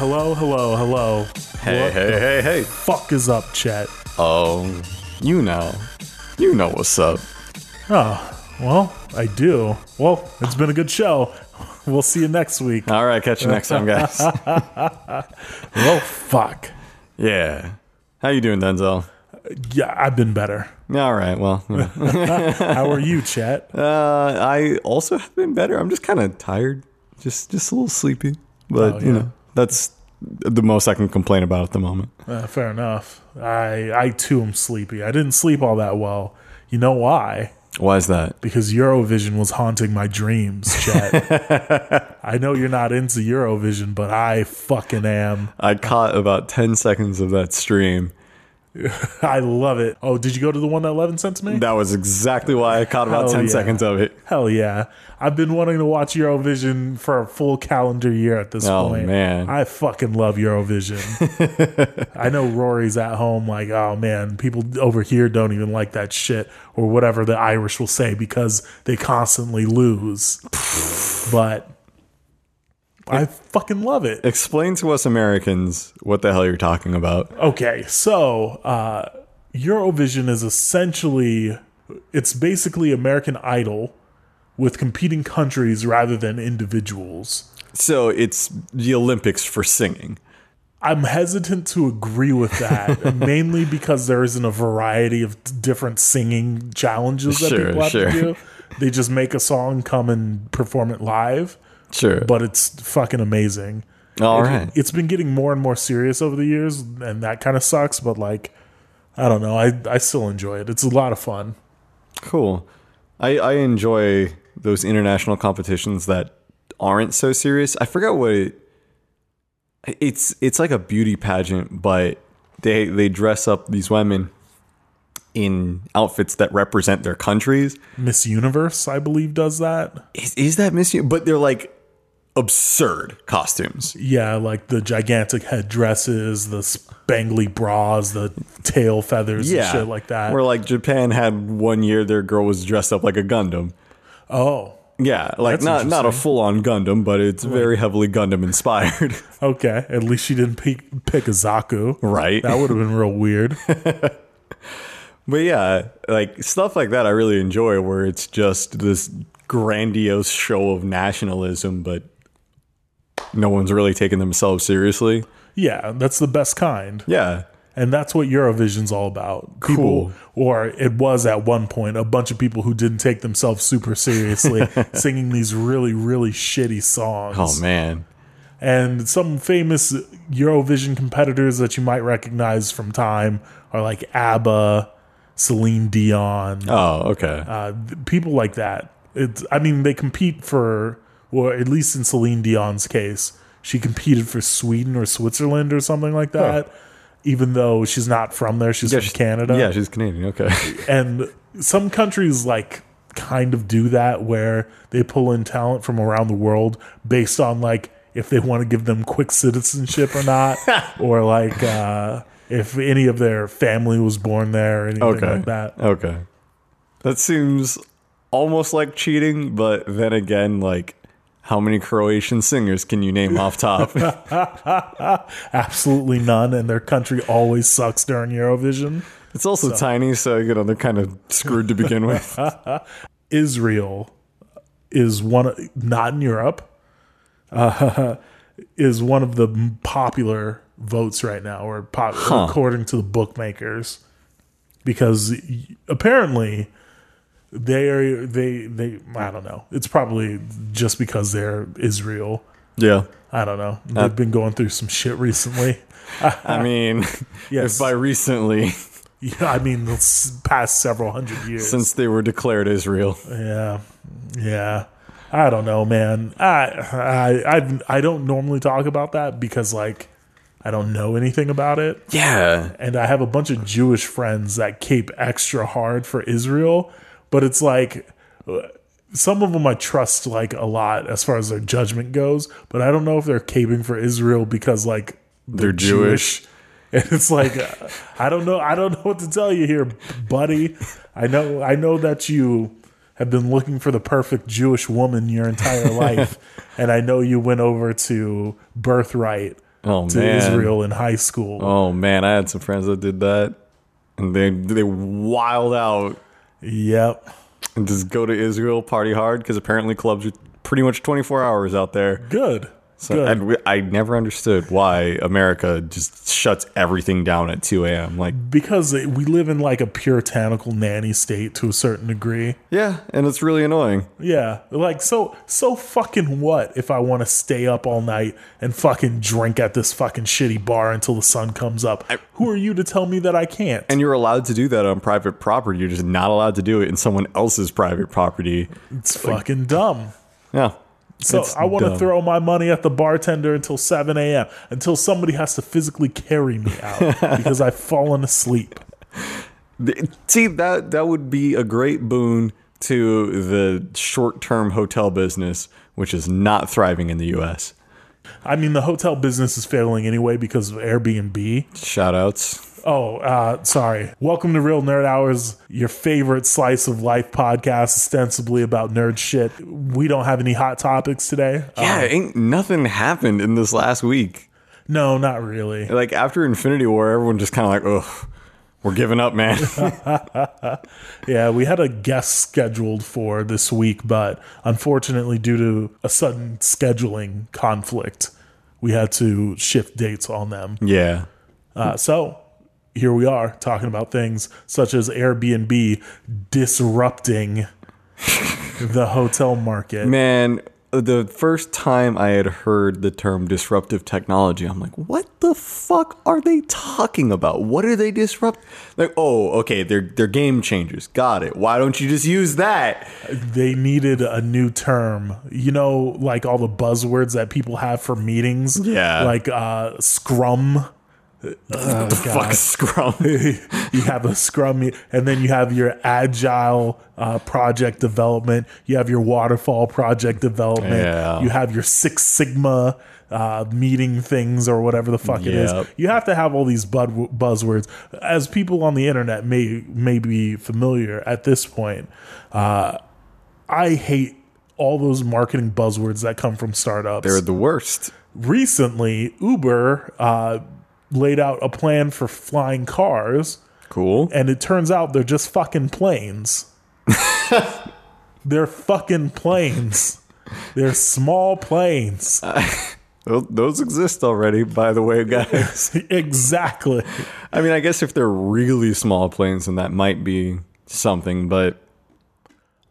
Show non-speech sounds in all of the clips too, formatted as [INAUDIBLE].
Hello, hello, hello. Hey, What hey, the hey, hey. fuck is up, Chet? Oh, you know. You know what's up. Oh, well, I do. Well, it's been a good show. We'll see you next week. All right, catch you next time, guys. [LAUGHS] Well, fuck. yeah. How you doing, Denzel? Yeah, I've been better. All right, well. [LAUGHS] [LAUGHS] How are you, Chet? uh, I also have been better. I'm just kind of tired, just just a little sleepy, but Oh, you know that's the most I can complain about at the moment. Uh, fair enough. I I too am sleepy. I didn't sleep all that well. You know why? Why is that? Because Eurovision was haunting my dreams, Chet. [LAUGHS] I know you're not into Eurovision, but I fucking am. I caught about ten seconds of that stream. [LAUGHS] I love it. Oh, did you go to the one that Levin sent to me? That was exactly why I caught about Hell ten yeah. seconds of it. Hell yeah. I've been wanting to watch Eurovision for a full calendar year at this Oh, point. man. I fucking love Eurovision. [LAUGHS] I know Rory's at home like, oh man, people over here don't even like that shit or whatever the Irish will say because they constantly lose. [SIGHS] but I fucking love it. Explain to us Americans what the hell you're talking about. Okay, so uh, Eurovision is essentially it's basically American Idol with competing countries rather than individuals. So it's the Olympics for singing. I'm hesitant to agree with that, [LAUGHS] mainly because there isn't a variety of different singing challenges that Sure, people have sure. to do. They just make a song, come and perform it live, Sure. but it's fucking amazing. All It- right. It's been getting more and more serious over the years, and that kind of sucks, but like, I don't know. I, I still enjoy it. It's a lot of fun. Cool. I, I enjoy those international competitions that aren't so serious. I forgot what it, it's it's like a beauty pageant, but they they dress up these women in outfits that represent their countries. Miss Universe, I believe, does that. Is, is that Miss U? But they're like absurd costumes. Yeah, like the gigantic headdresses, the spangly bras, the tail feathers, and shit like that. Where like Japan had one year their girl was dressed up like a Gundam. oh, Yeah, like not not a full on Gundam, but it's very heavily Gundam inspired. [LAUGHS] okay. At least she didn't pick, pick a Zaku. right. That would have been real weird. [LAUGHS] But yeah, like stuff like that I really enjoy where it's just this grandiose show of nationalism, but no one's really taking themselves seriously. yeah, that's the best kind. Yeah. And that's what Eurovision's all about. People, Cool. or it was at one point, a bunch of people who didn't take themselves super seriously [LAUGHS] singing these really, really shitty songs. Oh man. And some famous Eurovision competitors that you might recognize from time are like ABBA, Celine Dion, Oh, okay. uh, people like that. It's, I mean, they compete for, or at least in Celine Dion's case, she competed for Sweden or Switzerland or something like that. Even though she's not from there, she's from she's- Canada. Yeah, she's Canadian. Okay. [LAUGHS] And some countries like kind of do that where they pull in talent from around the world based on like if they want to give them quick citizenship or not, [LAUGHS] or like uh, if any of their family was born there or anything Okay. like that. Okay. That seems almost like cheating, but then again, like how many Croatian singers can you name off top? [LAUGHS] Absolutely none, and their country always sucks during Eurovision. it's also tiny, so you know they're kind of screwed to begin with. [LAUGHS] Israel is one not in Europe uh, [LAUGHS] is one of the popular votes right now or pop, according to the bookmakers because apparently they are they they I don't know it's probably just because they're Israel yeah. I don't know uh, they've been going through some shit recently I [LAUGHS] mean, Yes. if by recently, yeah, I mean the past several hundred years since they were declared Israel. Yeah, yeah. I don't know, man. I I I I don't normally talk about that because like I don't know anything about it, Yeah. and I have a bunch of Jewish friends that cape extra hard for Israel, but it's like. Some of them I trust like a lot as far as their judgment goes, but I don't know if they're caping for Israel because like They're Jewish. [LAUGHS] and it's like I don't know I don't know what to tell you here, buddy. I know I know that you have been looking for the perfect Jewish woman your entire [LAUGHS] life, and I know you went over to Birthright Oh to man. Israel in high school. Oh man, I had some friends that did that, and they they wild out Yep. and just go to Israel, party hard because apparently clubs are pretty much twenty four hours out there. Good. So and we, I never understood why America just shuts everything down at two a.m. Like, because we live in like a puritanical nanny state to a certain degree. yeah, and it's really annoying. Yeah, like so so fucking what if I want to stay up all night and fucking drink at this fucking shitty bar until the sun comes up? Who are you to tell me that I can't? And you're allowed to do that on private property. You're just not allowed to do it in someone else's private property. it's fucking dumb. Yeah. So It's I want to throw my money at the bartender until 7 a.m. until somebody has to physically carry me out [LAUGHS] because I've fallen asleep. See that that would be a great boon to the short-term hotel business, which is not thriving in the U.S. I mean, the hotel business is failing anyway because of Airbnb. Shoutouts. Oh, uh, sorry. Welcome to Real Nerd Hours, your favorite slice of life podcast, ostensibly about nerd shit. We don't have any hot topics today. Yeah, ain't nothing happened in this last week. no, not really. Like after Infinity War, everyone just kind of like, ugh, we're giving up, man. [LAUGHS] [LAUGHS] Yeah, we had a guest scheduled for this week, but unfortunately, due to a sudden scheduling conflict, we had to shift dates on them. yeah. Uh, so here we are talking about things such as Airbnb disrupting [LAUGHS] the hotel market. Man, the first time I had heard the term disruptive technology, I'm like, what the fuck are they talking about? What are they disrupt? Like, oh, okay, they're they're game changers. Got it. Why don't you just use that? They needed a new term. You know, like all the buzzwords that people have for meetings. Yeah. Like uh, Scrum. Oh, [LAUGHS] Fuck God. Scrum. [LAUGHS] you have a scrummy and then you have your agile uh, project development you have your waterfall project development Yeah. you have your six sigma uh, meeting things or whatever the fuck it is you have to have all these bud- buzzwords as people on the internet may may be familiar at this point uh, i hate all those marketing buzzwords that come from startups They're the worst. recently uber uh, laid out a plan for flying cars Cool. and it turns out they're just fucking planes. [LAUGHS] they're fucking planes. They're small planes. [LAUGHS] Those, those exist already, by the way, guys. [LAUGHS] exactly. I mean, I guess if they're really small planes, then that might be something, but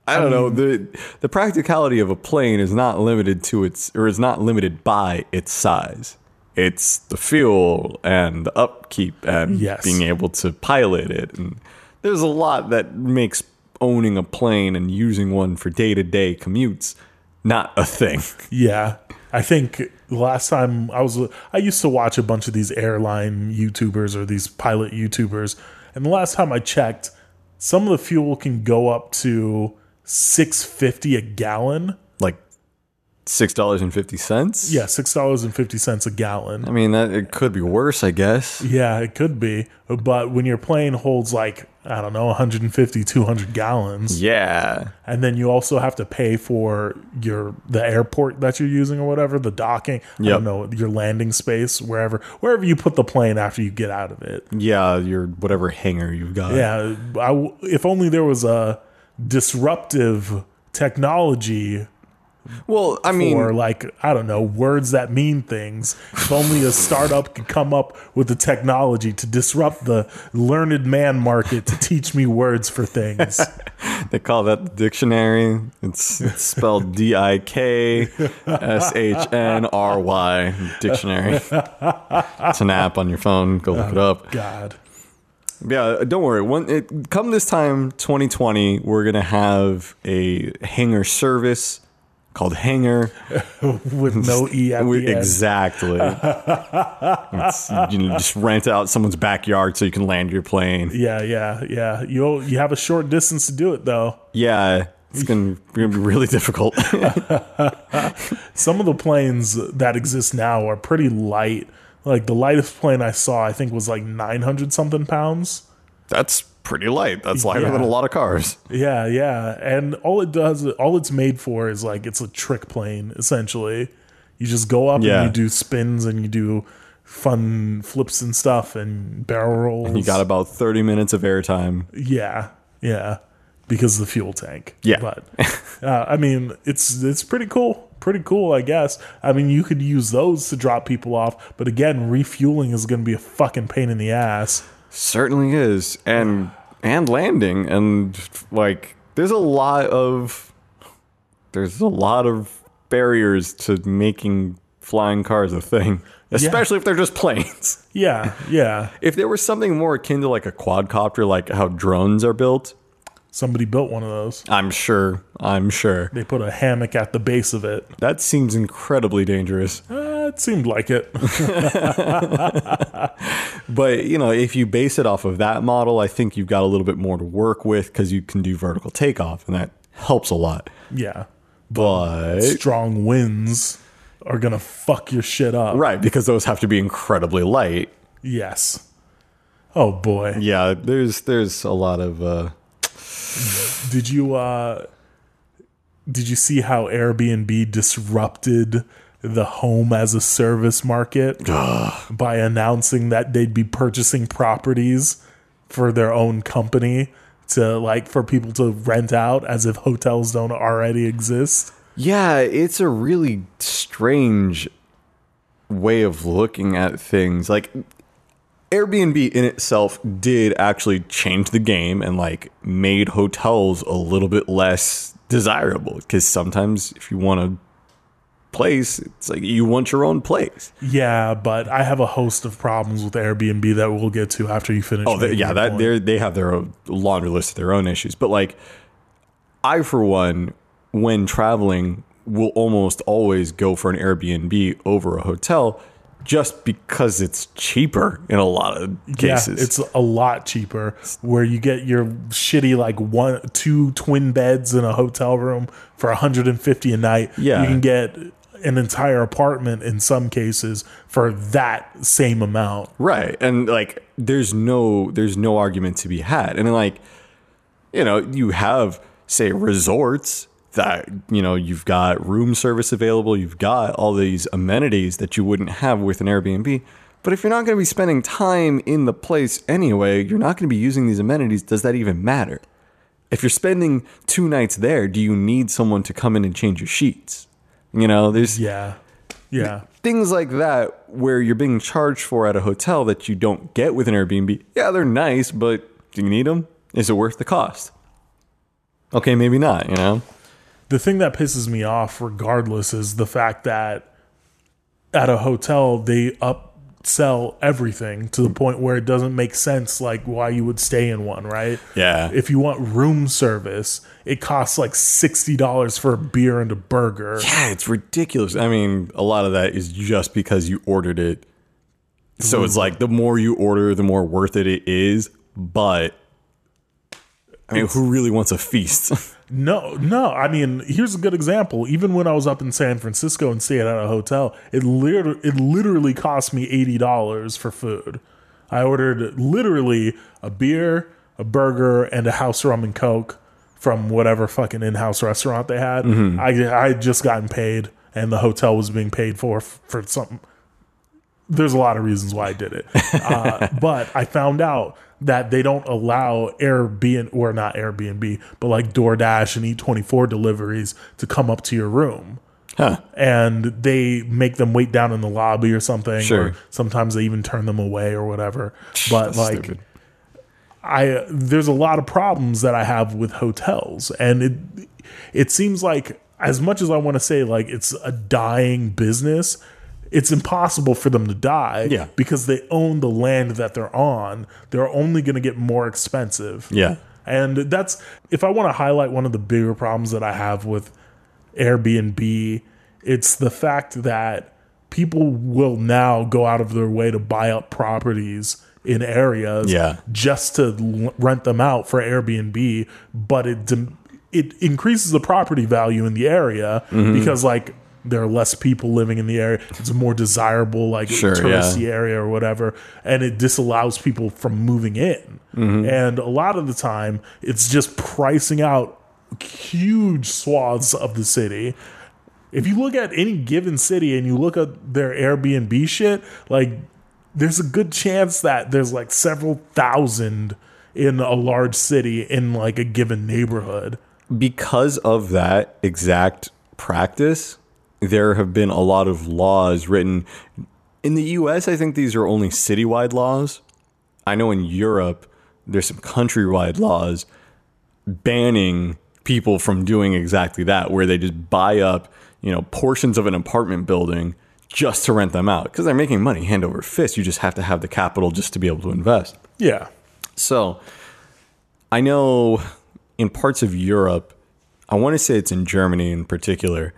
I don't know. The the practicality of a plane is not limited to its or is not limited by its size. It's the fuel and the upkeep and Yes. being able to pilot it. And there's a lot that makes owning a plane and using one for day to day commutes not a thing. [LAUGHS] Yeah. I think last time I was, I used to watch a bunch of these airline YouTubers or these pilot YouTubers. And the last time I checked, some of the fuel can go up to 650 a gallon. Six dollars and fifty cents. Yeah, $6.50 a gallon. I mean that it could be worse, I guess. Yeah, it could be. But when your plane holds like, I don't know, 150, 200 gallons, Yeah. and then you also have to pay for your the airport that you're using or whatever, the docking, I don't know, your landing space, wherever wherever you put the plane after you get out of it. Yeah, your whatever hangar you've got. Yeah, I if only there was a disruptive technology Well, I mean, or like I don't know words that mean things. If only a startup could come up with the technology to disrupt the learned man market to teach me words for things. [LAUGHS] they call that the dictionary. It's, it's [LAUGHS] spelled D I K S H N R Y dictionary. It's an app on your phone. Go look it oh, up. God, Yeah, don't worry. When it, come this time, 2020, we're gonna have a hangar service called Hanger. [LAUGHS] with no e at the exactly. You know, just rent out someone's backyard so you can land your plane. Yeah, yeah, yeah. You you have a short distance to do it though. Yeah, it's gonna, gonna be really difficult. [LAUGHS] Some of the planes that exist now are pretty light. Like the lightest plane I saw, I think was like nine hundred something pounds. That's pretty light. That's lighter Yeah. than a lot of cars. Yeah, yeah. And all it does, all it's made for is like it's a trick plane, essentially. You just go up Yeah. and you do spins and you do fun flips and stuff and barrel rolls. You got about 30 minutes of airtime. Yeah, yeah. Because of the fuel tank. Yeah. But uh, I mean, it's it's pretty cool. Pretty cool, I guess. I mean, you could use those to drop people off, but again, refueling is going to be a fucking pain in the ass. Certainly is. And and landing and like there's a lot of there's a lot of barriers to making flying cars a thing, especially if they're just planes. [LAUGHS] Yeah, yeah. If there was something more akin to like a quadcopter like how drones are built, Somebody built one of those. I'm sure, I'm sure. They put a hammock at the base of it. That seems incredibly dangerous. Uh, it seemed like it. [LAUGHS] But, you know, if you base it off of that model, I think you've got a little bit more to work with because you can do vertical takeoff and that helps a lot. yeah. But Strong winds are going to fuck your shit up. right, because those have to be incredibly light. Yes. Oh boy. Yeah, there's there's a lot of uh Did you uh did you see how Airbnb disrupted the home as a service market by announcing that they'd be purchasing properties for their own company to like for people to rent out as if hotels don't already exist? Yeah, it's a really strange way of looking at things. Like Airbnb in itself did actually change the game and like made hotels a little bit less desirable because sometimes if you want a place, it's like you want your own place. Yeah, but I have a host of problems with Airbnb that we'll get to after you finish. Oh, they, yeah, that they they have their own laundry list of their own issues. But like, I for one, when traveling, will almost always go for an Airbnb over a hotel, just because it's cheaper in a lot of cases. Yeah, it's a lot cheaper where you get your shitty like one two twin beds in a hotel room for 150 a night. Yeah. You can get an entire apartment in some cases for that same amount. right, and like, there's no there's no argument to be had, and like, you know, you have say resorts that you know you've got room service available you've got all these amenities that you wouldn't have with an airbnb. But if you're not going to be spending time in the place anyway you're not going to be using these amenities. Does that even matter? If you're spending two nights there do you need someone to come in and change your sheets you know there's Yeah. Yeah. things like that where you're being charged for at a hotel that you don't get with an Airbnb. Yeah, they're nice, but do you need them? Is it worth the cost? Okay, maybe not, you know? The thing that pisses me off regardless is the fact that at a hotel they upsell everything to the point where it doesn't make sense like why you would stay in one, right? Yeah. If you want room service, it costs like sixty dollars for a beer and a burger. Yeah, it's ridiculous. I mean, a lot of that is just because you ordered it. So it's mm-hmm. like the more you order, the more worth it it is. But I mean, who really wants a feast? [LAUGHS] No, no. I mean, here's a good example. Even when I was up in San Francisco and stayed at a hotel, it literally it literally cost me eighty dollars for food. I ordered literally a beer, a burger, and a house rum and coke from whatever fucking in-house restaurant they had. I I had just gotten paid, and the hotel was being paid for for something. There's a lot of reasons why I did it, [LAUGHS] uh, but I found out that they don't allow Airbnb or not Airbnb, but like DoorDash and Eat24 deliveries to come up to your room. huh. And they make them wait down in the lobby or something. Sure. Or sometimes they even turn them away or whatever. [SIGHS] But That's like stupid. I there's a lot of problems that I have with hotels, and it it seems like as much as I want to say like it's a dying business, it's impossible for them to die. Yeah. because they own the land that they're on. They're only going to get more expensive. Yeah. And that's if I want to highlight one of the bigger problems that I have with Airbnb, it's the fact that people will now go out of their way to buy up properties in areas Yeah. just to rent them out for Airbnb, but it it increases the property value in the area mm-hmm. because like there are less people living in the area. It's a more desirable, like Sure, touristy area or whatever, and it disallows people from moving in. Mm-hmm. And a lot of the time, it's just pricing out huge swaths of the city. If you look at any given city and you look at their Airbnb shit, like there's a good chance that there's like several thousand in a large city in like a given neighborhood. because of that exact practice, there have been a lot of laws written. In the US, I think these are only citywide laws. I know in Europe, there's some countrywide laws banning people from doing exactly that, where they just buy up, you know, portions of an apartment building just to rent them out because they're making money hand over fist. You just have to have the capital just to be able to invest. Yeah. So I know in parts of Europe, I want to say it's in Germany in particular,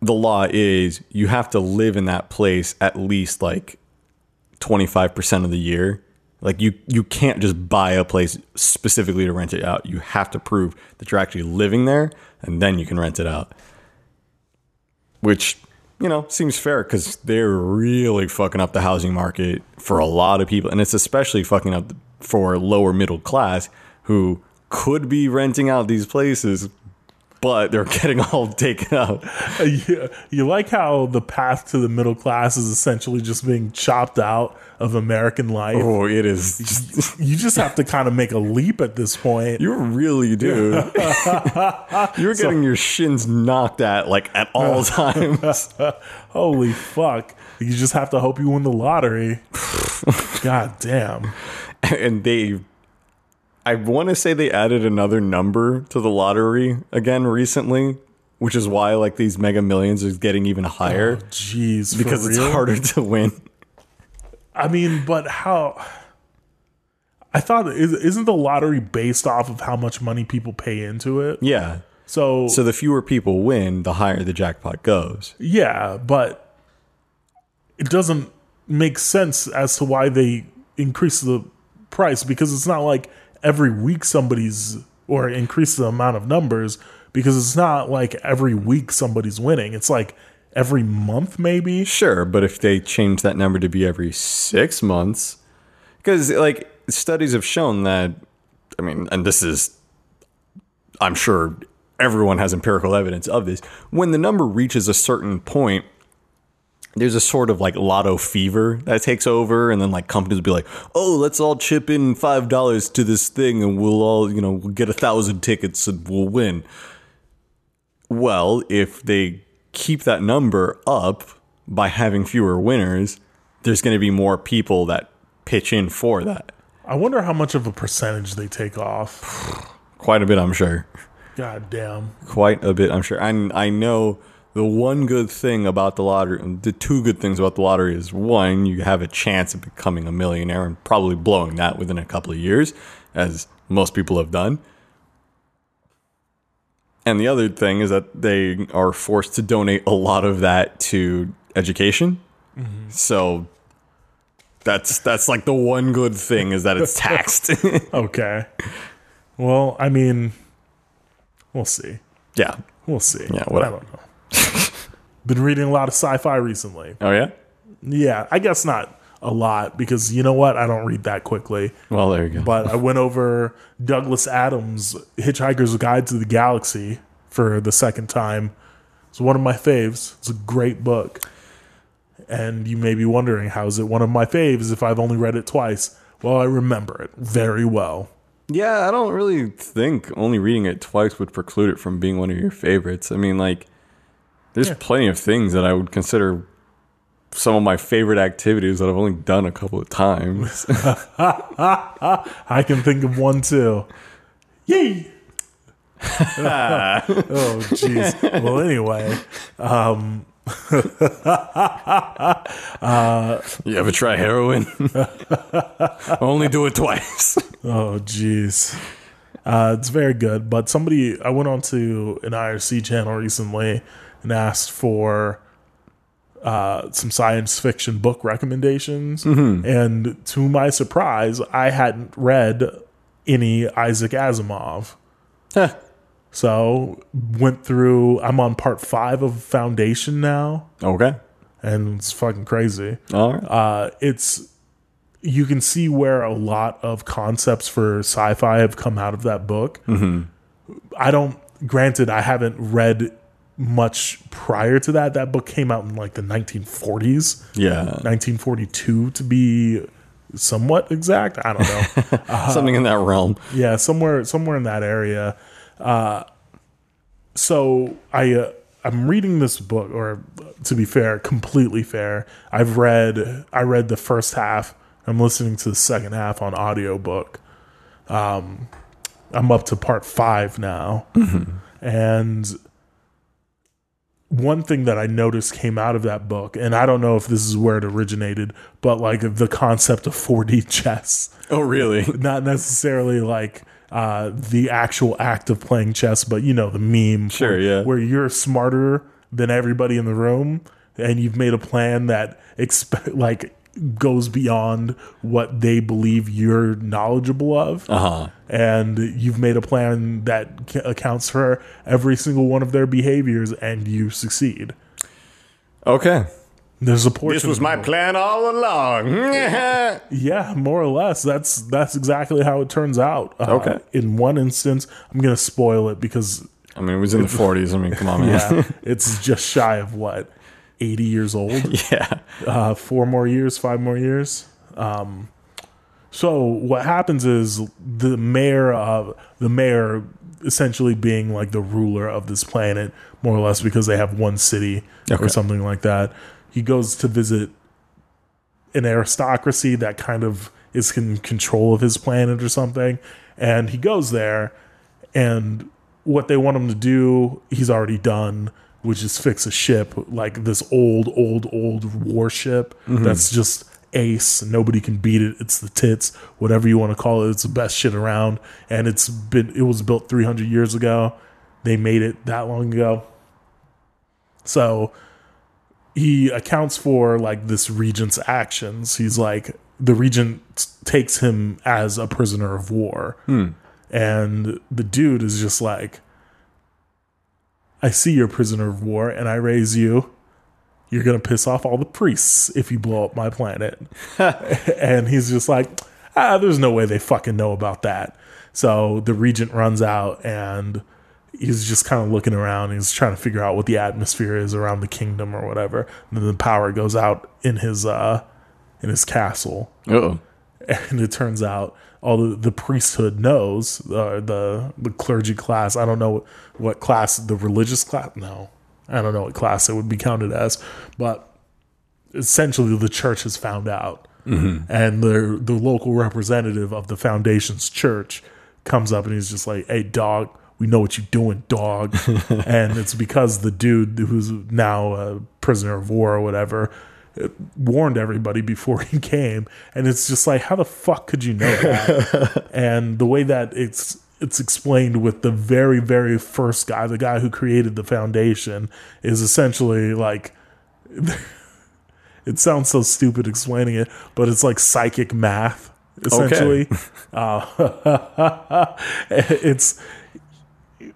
the law is you have to live in that place at least like 25% of the year. Like you you can't just buy a place specifically to rent it out. You have to prove that you're actually living there and then you can rent it out. Which, you know, seems fair cuz they're really fucking up the housing market for a lot of people and it's especially fucking up for lower middle class who could be renting out these places but they're [LAUGHS] getting all taken out. Uh, you, you like how the path to the middle class is essentially just being chopped out of American life. Oh, it is. Just, You just have to kind of make a leap at this point. you really do. [LAUGHS] You're getting your shins knocked at like at all [LAUGHS] times. Holy fuck. You just have to hope you win the lottery. God damn. and they I want to say they added another number to the lottery again recently, which is why like these mega millions is getting even higher oh, Jeez. for because it's real? harder to win. I mean, but how? I thought isn't the lottery based off of how much money people pay into it? Yeah. So, So the fewer people win, the higher the jackpot goes. yeah, but it doesn't make sense as to why they increase the price because it's not like every week somebody's or increase the amount of numbers because it's not like every week somebody's winning. It's like every month maybe. Sure, but if they change that number to be every six months, because like studies have shown that, I mean, and this is, I'm sure everyone has empirical evidence of this. When the number reaches a certain point, there's a sort of like lotto fever that takes over, and then like companies will be like, "Oh, let's all chip in five dollars to this thing, and we'll all, you know, we'll get a thousand tickets and we'll win." Well, if they keep that number up by having fewer winners, there's going to be more people that pitch in for that. I wonder how much of a percentage they take off. [SIGHS] Quite a bit, I'm sure. God damn. Quite a bit, I'm sure. And I know the one good thing about the lottery, the two good things about the lottery is one, you have a chance of becoming a millionaire and probably blowing that within a couple of years, as most people have done. And the other thing is that they are forced to donate a lot of that to education. Mm-hmm. So that's that's like the one good thing is that it's [LAUGHS] taxed. [LAUGHS] Okay. Well, I mean, we'll see. yeah. We'll see. Yeah, I whatever. don't know. Been reading a lot of sci-fi recently. Oh yeah. Yeah, I guess not a lot because you know what? I don't read that quickly. Well, there you go. But I went over Douglas Adams' Hitchhiker's Guide to the Galaxy for the second time. It's one of my faves. It's a great book. And you may be wondering, how is it one of my faves if I've only read it twice? Well, I remember it very well. Yeah, I don't really think only reading it twice would preclude it from being one of your favorites. I mean, like, there's Yeah. plenty of things that I would consider some of my favorite activities that I've only done a couple of times. [LAUGHS] I can think of one too. Yay! [LAUGHS] oh, jeez. Well, anyway, [LAUGHS] you ever try heroin? only do it twice. Oh, jeez. Uh, it's very good. But somebody, I went on to an IRC channel recently and asked for uh, some science fiction book recommendations. And to my surprise, I hadn't read any Isaac Asimov. So went through. I'm on part five of Foundation now, Okay. and it's fucking crazy. All right. Uh, it's you can see where a lot of concepts for sci-fi have come out of that book. I don't. Granted, I haven't read much prior to that. That book came out in like the 1940s, yeah. 1942 to be somewhat exact. I don't know. [LAUGHS] Something in that realm. yeah, somewhere somewhere in that area. Uh, so I uh, I'm reading this book, or to be fair, completely fair. I've read I read the first half. I'm listening to the second half on audiobook. Um, I'm up to part five now, and one thing that I noticed came out of that book, and I don't know if this is where it originated, but like the concept of 4D [LAUGHS] chess Oh, really? [LAUGHS] not necessarily like uh, the actual act of playing chess, but you know the meme. Sure, where, yeah. Where you're smarter than everybody in the room, and you've made a plan that exp- like goes beyond what they believe you're knowledgeable of, Uh huh. and you've made a plan that c- accounts for every single one of their behaviors, and you succeed. Okay. There's a portion. This was my plan all along. [LAUGHS] Yeah, more or less. That's that's exactly how it turns out. Uh, Okay. In one instance, I'm gonna spoil it because I mean, it was in the 40s. I mean, come on, man. yeah, [LAUGHS] it's just shy of what 80 years old. [LAUGHS] Yeah. Uh, four more years, five more years. Um, so what happens is the mayor of the mayor essentially being like the ruler of this planet, more or less, because they have one city Okay. or something like that. He goes to visit an aristocracy that kind of is in control of his planet or something, and he goes there, and what they want him to do, he's already done, which is fix a ship like this old, old, old warship mm-hmm. that's just ace. Nobody can beat it. It's the tits, whatever you want to call it. It's the best shit around, and it's been it was built 300 years ago. They made it that long ago. So he accounts for like this regent's actions. He's like the regent takes him as a prisoner of war, hmm. and the dude is just like, "I see you're a prisoner of war, and I raise you. You're gonna piss off all the priests if you blow up my planet." [LAUGHS] and he's just like, "Ah, there's no way they fucking know about that." So the regent runs out and he's just kind of looking around. He's trying to figure out what the atmosphere is around the kingdom or whatever. And then the power goes out in his uh in his castle, Oh. [LAUGHS] and it turns out all the, the priesthood knows uh, the the clergy class. I don't know what class the religious class. No, I don't know what class it would be counted as, but essentially the church has found out, and the the local representative of the foundation's church comes up and he's just like, "Hey, dog." We know what you're doing, dog. [LAUGHS] and it's because the dude who's now a prisoner of war or whatever warned everybody before [LAUGHS] he came. And it's just like, how the fuck could you know that? [LAUGHS] and the way that it's it's explained with the very very first guy, the guy who created the foundation, is essentially like [LAUGHS] it sounds so stupid explaining it, but it's like psychic math essentially. Uh, it's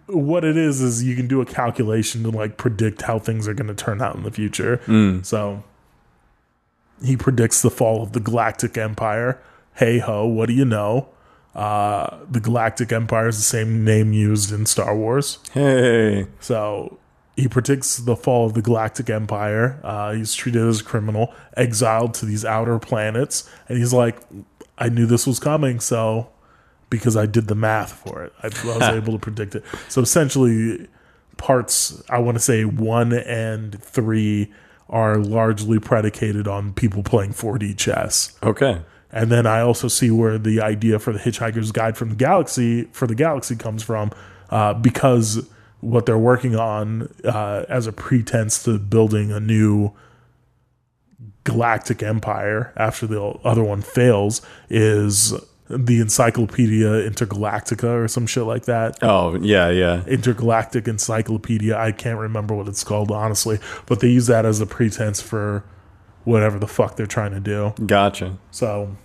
what it is is you can do a calculation to like predict how things are going to turn out in the future. So he predicts the fall of the Galactic Empire. Hey ho, what do you know? Uh, the Galactic Empire is the same name used in Star Wars. Hey. So he predicts the fall of the Galactic Empire. Uh, he's treated as a criminal, exiled to these outer planets, and he's like, "I knew this was coming, so because I did the math for it, I, I was [LAUGHS] able to predict it." So essentially, parts I want to say one and three are largely predicated on people playing 4D chess. Okay. And then I also see where the idea for the Hitchhiker's Guide from the Galaxy for the Galaxy comes from, uh, because what they're working on uh, as a pretense to building a new galactic empire after the other one fails is the Encyclopedia Intergalactica or some shit like that. Oh, yeah, yeah. Intergalactic Encyclopedia. I can't remember what it's called honestly, but they use that as a pretense for whatever the fuck they're trying to do. Gotcha. So,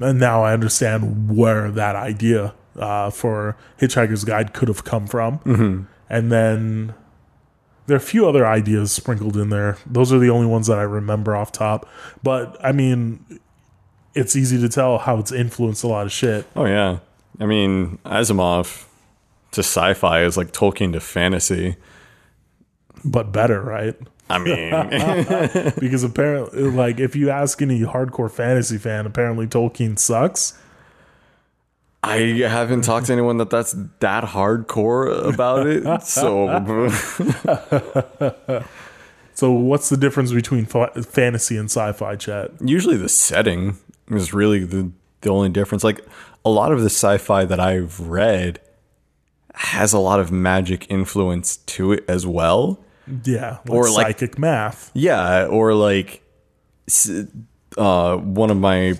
and now I understand where that idea uh, for Hitchhiker's Guide could have come from. And then there are a few other ideas sprinkled in there. Those are the only ones that I remember off top. But I mean, it's easy to tell how it's influenced a lot of shit. Oh yeah. I mean, Asimov to sci-fi is like Tolkien to fantasy. But better, right? I mean, [LAUGHS] [LAUGHS] Because apparently, like, if you ask any hardcore fantasy fan, apparently Tolkien sucks. I haven't talked to anyone that that's that hardcore about it. So [LAUGHS] So, what's the difference between fa- fantasy and sci-fi? Chet. usually the setting is really the the only difference. Like a lot of the sci-fi that I've read has a lot of magic influence to it as well. Yeah, like Or, like- psychic math. Yeah, or like uh, one of my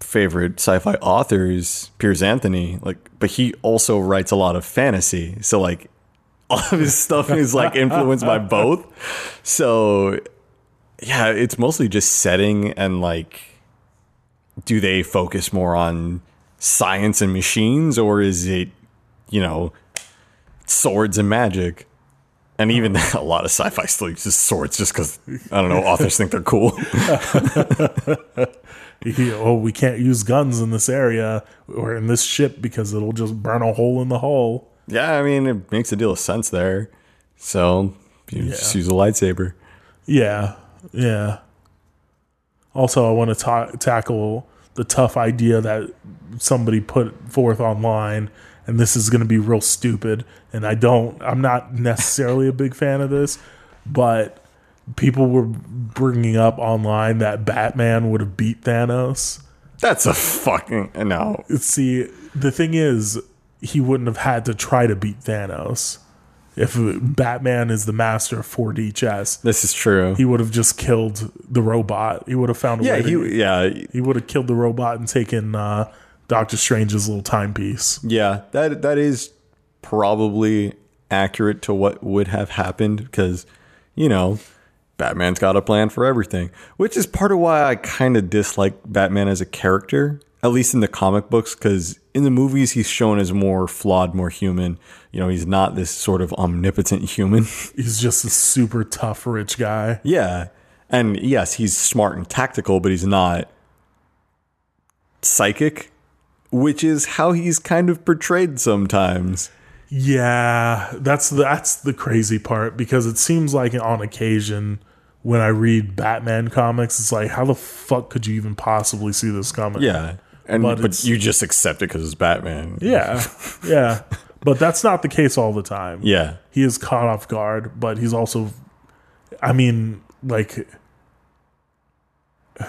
favorite sci-fi authors, Piers Anthony. Like, but he also writes a lot of fantasy. So like, [LAUGHS] all of his stuff is like influenced by both. So yeah, it's mostly just setting and like, do they focus more on science and machines, or is it, you know, swords and magic? And even [LAUGHS] a lot of sci-fi still uses swords just because I don't know authors think they're cool. [LAUGHS] Oh, we can't use guns in this area or in this ship because it'll just burn a hole in the hull. yeah, I mean it makes a deal of sense there. So you just use a lightsaber. Yeah, yeah. Also, I want to ta- tackle the tough idea that somebody put forth online, and this is going to be real stupid. And I don't, I'm not necessarily a big fan of this, but people were bringing up online that Batman would have beat Thanos. That's a fucking no. See, the thing is, he wouldn't have had to try to beat Thanos. If Batman is the master of 4D chess, This is true. he would have just killed the robot. He would have found a yeah, way. To, he yeah he would have killed the robot and taken uh, Doctor Strange's little timepiece. yeah that that is probably accurate to what would have happened because you know Batman's got a plan for everything, which is part of why I kind of dislike Batman as a character, at least in the comic books, because in the movies he's shown as more flawed, more human. You know, he's not this sort of omnipotent human. [LAUGHS] He's just a super tough rich guy. yeah, and yes, he's smart and tactical, but he's not psychic, which is how he's kind of portrayed sometimes. Yeah, that's that's the crazy part because it seems like on occasion when I read Batman comics, it's like how the fuck could you even possibly see this coming? Yeah. And But but, you just accept it because it's Batman. yeah, [LAUGHS] yeah. But that's not the case all the time. Yeah. he is caught off guard, but he's also, I mean, like, [SIGHS]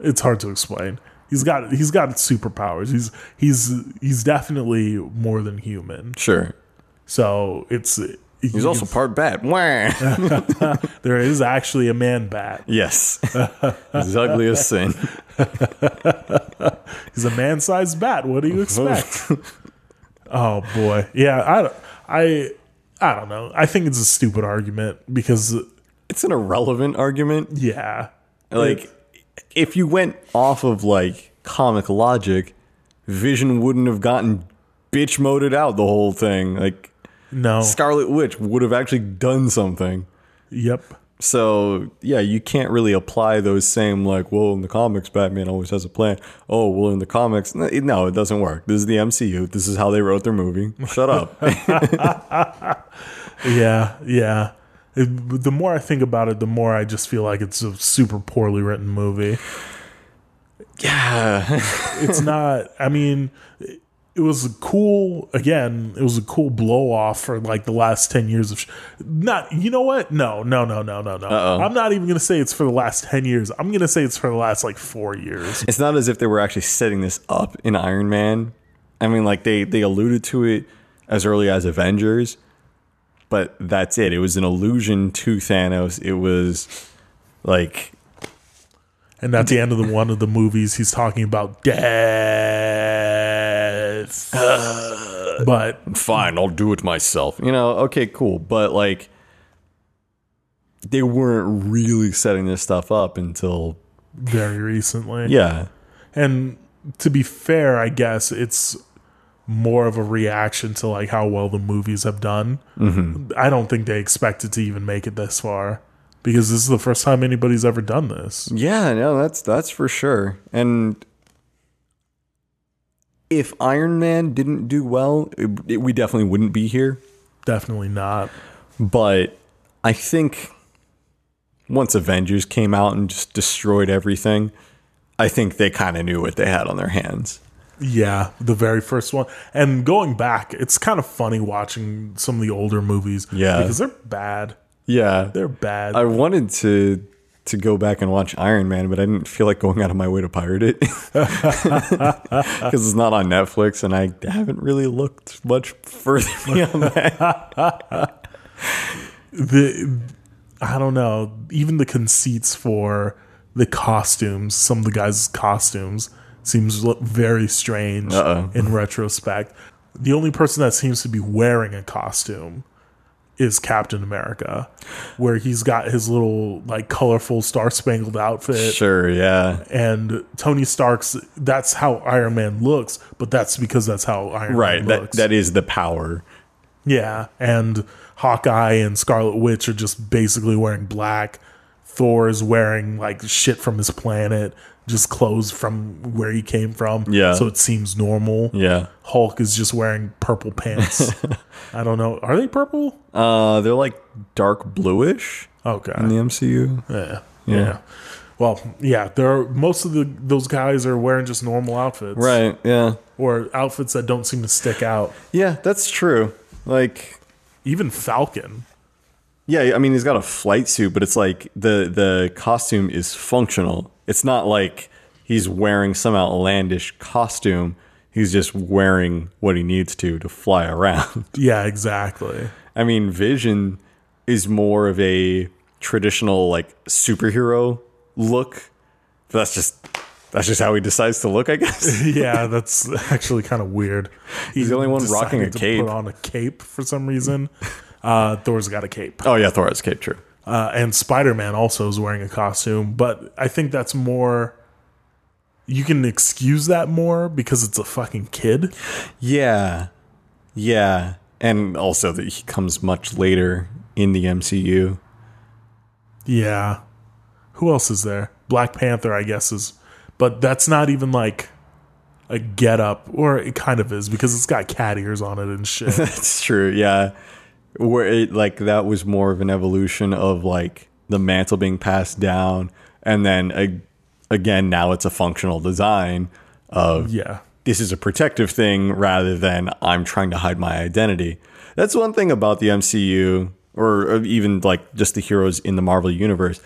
it's hard to explain. He's got he's got superpowers. He's he's he's definitely more than human. Sure. So it's He's also part bat. [LAUGHS] There is actually a man bat. yes. He's ugly as sin. [LAUGHS] [LAUGHS] He's a man sized bat. What do you [LAUGHS] expect? oh boy, yeah. I I I don't know. I think it's a stupid argument because It's an irrelevant argument. yeah, Like, if you went off of like comic logic, Vision wouldn't have gotten bitch moded out the whole thing. Like, no, Scarlet Witch would have actually done something. yep. So yeah, you can't really apply those same like, well, in the comics, Batman always has a plan. Oh, well, in the comics, no, it- doesn't work. This is the MCU. This is how they wrote their movie. Shut up. [LAUGHS] Yeah, yeah. It- the more I think about it, the more I just feel like it's a super poorly written movie. yeah, [LAUGHS] It's not. I mean, it it was a cool. Again, it was a cool blow off for like the last ten years of. Sh- not. You know what? No, no, no, no, no, no. Uh-oh. I'm not even gonna say it's for the last ten years. I'm gonna say it's for the last like four years. it's not as if they were actually setting this up in Iron Man. I mean, like they they alluded to it as early as Avengers, but that's it. It was an allusion to Thanos. It was like And at the end of the one of the movies, he's talking about death. [SIGHS] but fine, I'll do it myself. You know, okay, cool. But like they weren't really setting this stuff up until very recently, yeah. And to be fair, I guess it's more of a reaction to like how well the movies have done. Mm-hmm. I don't think they expected to even make it this far because this is the first time anybody's ever done this. Yeah, no, that's that's for sure. And if Iron Man didn't do well, it, it, we definitely wouldn't be here. Definitely not. But I think once Avengers came out and just destroyed everything, I think they kind of knew what they had on their hands. Yeah, the very first one. And going back, it's kind of funny watching some of the older movies. Yeah. Because they're bad. Yeah. They're bad. I wanted to to go back and watch Iron Man, but I didn't feel like going out of my way to pirate it [LAUGHS] because it's not on Netflix, and I haven't really looked much further [LAUGHS] beyond that. [LAUGHS] the I don't know. Even the conceits for the costumes, some of the guys' costumes, seems very strange Uh-oh. in retrospect. The only person that seems to be wearing a costume is Captain America, where he's got his little like colorful star spangled outfit. Sure, yeah. And Tony Stark's that's how Iron Man looks, but that's because that's how Iron Right, Man that looks. that is the power. Yeah, and Hawkeye and Scarlet Witch are just basically wearing black. Thor is wearing like shit from his planet, just clothes from where he came from. Yeah. So it seems normal. Yeah. Hulk is just wearing purple pants. [LAUGHS] I don't know. Are they purple? Uh they're like dark bluish Okay. in the MCU. yeah. Yeah. Yeah. Well, yeah, there are most of the those guys are wearing just normal outfits. Right, yeah. Or outfits that don't seem to stick out. Yeah, that's true. Like Even Falcon. Yeah, I mean he's got a flight suit, but it's like the the costume is functional. It's not like he's wearing some outlandish costume. He's just wearing what he needs to to fly [LAUGHS] around. Yeah, exactly. I mean, Vision is more of a traditional like superhero look. That's just that's just how he decides to look, I guess. [LAUGHS] yeah, that's actually kind of weird. He's the only one rocking a cape. Put on a cape for some reason. [LAUGHS] Uh, Thor's got a cape, oh yeah, Thor has cape, true. uh, and Spider Man also is wearing a costume. But I think that's more. You can excuse that more because it's a fucking kid. Yeah. Yeah. And also that he comes much later in the MCU. Yeah. Who else is there? Black Panther, I guess, is. But that's not even like a get up, or it kind of is because it's got cat ears on it and shit. [LAUGHS] That's true. Yeah. Where it like that was more of an evolution of like the mantle being passed down and then a, again now it's a functional design of yeah. this is a protective thing rather than I'm trying to hide my identity. That's one thing about the MCU or, or even like just the heroes in the Marvel universe.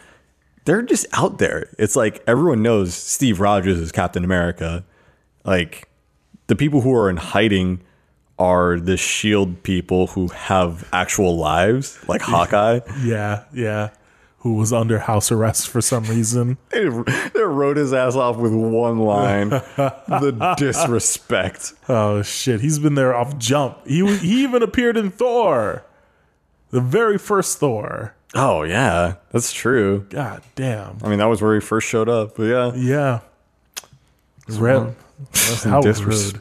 They're just out there. It's like everyone knows Steve Rogers is Captain America. Like the people who are in hiding are the shield people who have actual lives, like Hawkeye. Yeah, yeah. Who was under house arrest for some reason. [LAUGHS] they, they wrote his ass off with one line. [LAUGHS] the disrespect. Oh shit, he's been there off jump. He he even appeared in Thor. The very first Thor. Oh yeah, that's true. God damn. I mean, that was where he first showed up. But yeah, Yeah. Red. How rude.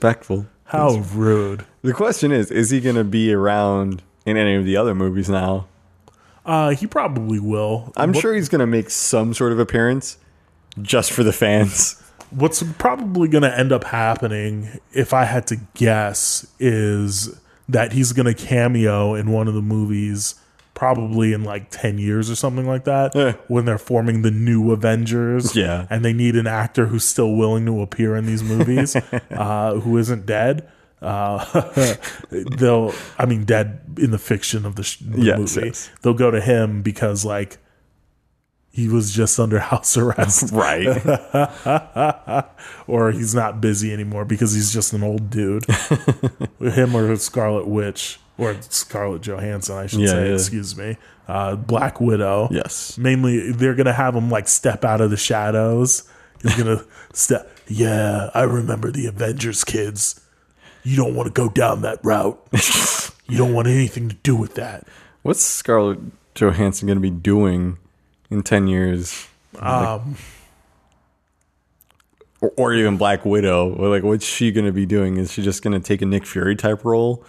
How rude. The question is, is he going to be around in any of the other movies now? Uh he probably will. I'm What- sure he's going to make some sort of appearance just for the fans. what's probably going to end up happening if i had to guess is that he's going to cameo in one of the movies probably in like 10 years or something like that when they're forming the new avengers Yeah. and they need an actor who's still willing to appear in these movies [LAUGHS] uh, who isn't dead uh, [LAUGHS] they'll i mean dead in the fiction of the, sh- the Yes, movie yes. they'll go to him because like he was just under [LAUGHS] house arrest Right. or he's not busy anymore because he's just an old dude. Him or Scarlet Witch or Scarlett Johansson, I should Yeah, say. yeah. Excuse me. Uh, Black Widow. yes. Mainly, they're gonna have him like step out of the shadows. He's gonna [LAUGHS] step. Yeah, I remember the Avengers kids. You don't want to go down that route. [LAUGHS] you don't want anything to do with that. What's Scarlett Johansson going to be doing in 10 years? Um, or, or even Black Widow. Like, what's she gonna be doing? Is she just gonna take a Nick Fury type role?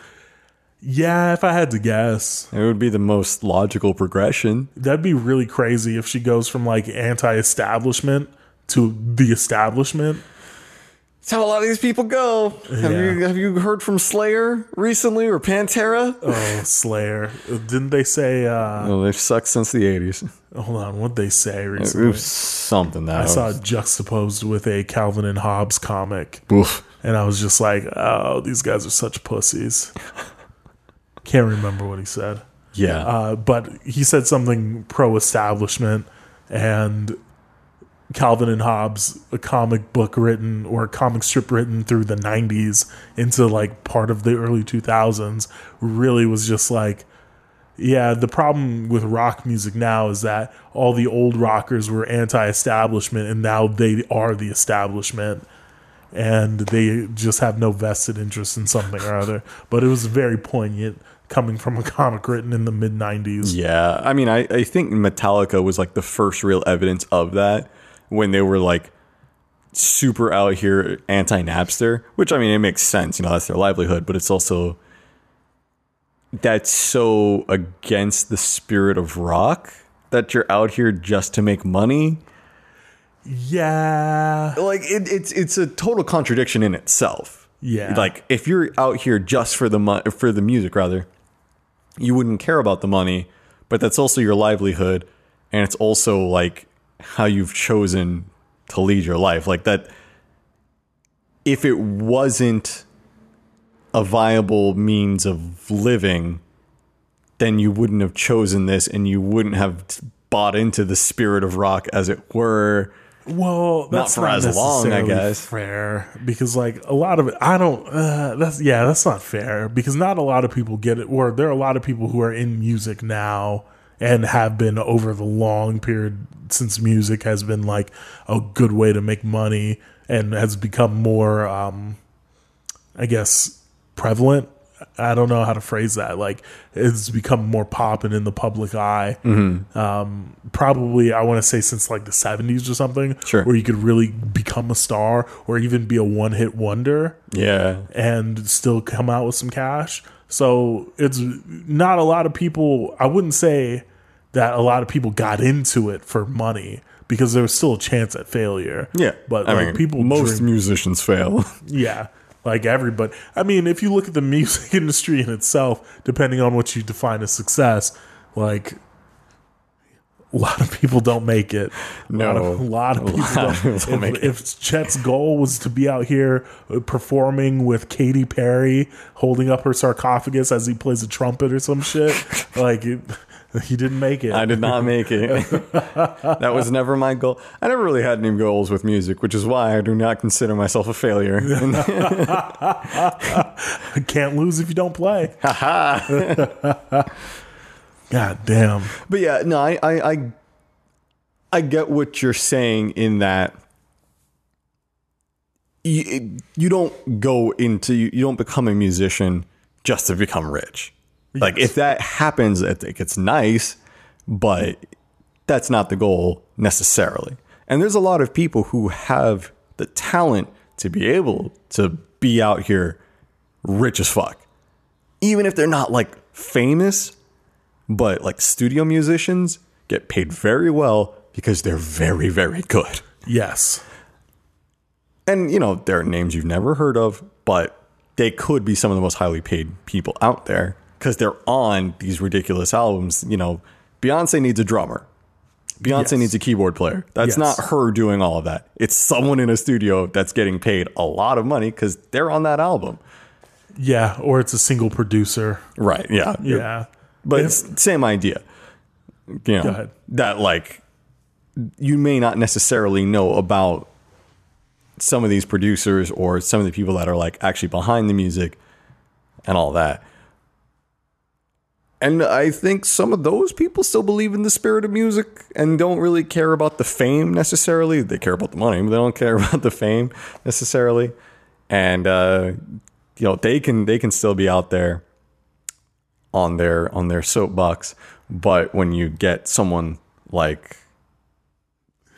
Yeah, if I had to guess, It would be the most logical progression. that'd be really crazy if she goes from like anti-establishment to the establishment. That's how a lot of these people go. Have you have you heard from Slayer recently or Pantera? Oh, Slayer! Didn't they say? uh Oh, they've sucked since the eighties. Hold on, what they say It recently? was something that I saw juxtaposed with a Calvin and Hobbes comic, Oof. and I was just like, "Oh, these guys are such pussies." Can't remember what he said. Yeah. Uh, but he said something pro establishment and Calvin and Hobbes, a comic book written or a comic strip written through the 90s into like part of the early 2000s, really was just like, yeah, the problem with rock music now is that all the old rockers were anti establishment and now they are the establishment and they just have no vested interest in something or other. But it was very poignant coming from a [LAUGHS] comic written in the mid 90s. Yeah, I mean, I, I think Metallica was like the first real evidence of that when they were like super out here anti Napster, which I mean, it makes sense, you know, that's their livelihood, but it's also that's so against the spirit of rock that you're out here just to make money. Yeah. Like it, it's it's a total contradiction in itself. Yeah. Like if you're out here just for the mo- for the music rather, you wouldn't care about the money, but that's also your livelihood and it's also like how you've chosen to lead your life. Like that if it wasn't a viable means of living, then you wouldn't have chosen this and you wouldn't have bought into the spirit of rock as it were. Well, that's for not, as long, I guess. Fair because like a lot of it, I don't. Uh, that's yeah, that's not fair because not a lot of people get it. Or there are a lot of people who are in music now and have been over the long period since music has been like a good way to make money and has become more, um, I guess, prevalent. I don't know how to phrase that. Like it's become more popping in the public eye. Mm-hmm. Um, probably I want to say since like the seventies or something, Sure. where you could really become a star or even be a one hit wonder Yeah. and still come out with some cash. So it's not a lot of people. I wouldn't say that a lot of people got into it for money because there was still a chance at failure. Yeah. but like, mean, people most drink- musicians fail. [LAUGHS] yeah, like everybody. I mean, if you look at the [LAUGHS] music industry in itself, depending on what you define as success, like a lot of people don't make it. A lot No. of, a lot of people lot don't. people don't if, make it. if Chet's goal was to be out here uh, performing with Katy Perry, holding up her sarcophagus as he plays a trumpet or some shit, like it, [LAUGHS] he didn't make it. I did not make it. [LAUGHS] that was never my goal. I never really had any goals with music, which is why I do not consider myself a failure. I [LAUGHS] can't lose if you don't play. God damn. but yeah, no, I, I, I, I get what you're saying in that you, you don't go into you don't become a musician just to become rich. Like Yes. if that happens, I think it's nice, but that's not the goal necessarily. And there's a lot of people who have the talent to be able to be out here rich as fuck. Even if they're not like famous, but like studio musicians get paid very well because they're very, very good. Yes. And, you know, there are names you've never heard of, but they could be some of the most highly paid people out there because they're on these ridiculous albums. You know, Beyonce needs a drummer. Beyonce Yes. needs a keyboard player. That's Yes. not her doing all of that. It's someone in a studio that's getting paid a lot of money because they're on that album. Yeah. Or it's a single producer. Right. Yeah. Yeah. But If- same idea. You know, that like you may not necessarily know about some of these producers or some of the people that are like actually behind the music and all that. And I think some of those people still believe in the spirit of music and don't really care about the fame necessarily. They care about the money, but they don't [LAUGHS] care about the fame necessarily. And uh, you know, they can they can still be out there on their on their soapbox. But when you get someone like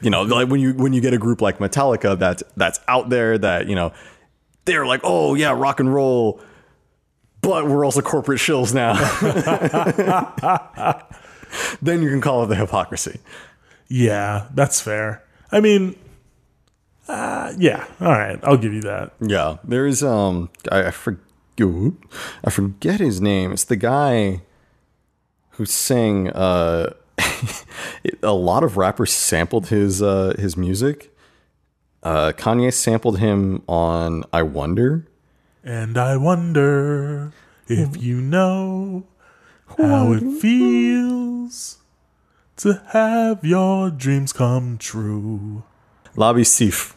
you know, like when you when you get a group like Metallica that's that's out there that you know they're like, oh yeah, rock and roll, but we're also corporate shills now. [LAUGHS] [LAUGHS] then you can call it the hypocrisy. Yeah, that's fair. I mean, uh, yeah, all right, I'll give you that. Yeah, there's um, I, I forget, I forget his name. It's the guy who sang. Uh, [LAUGHS] a lot of rappers sampled his uh his music. Uh, Kanye sampled him on "I Wonder." And I wonder if you know how it feels to have your dreams come true. Labi Sif.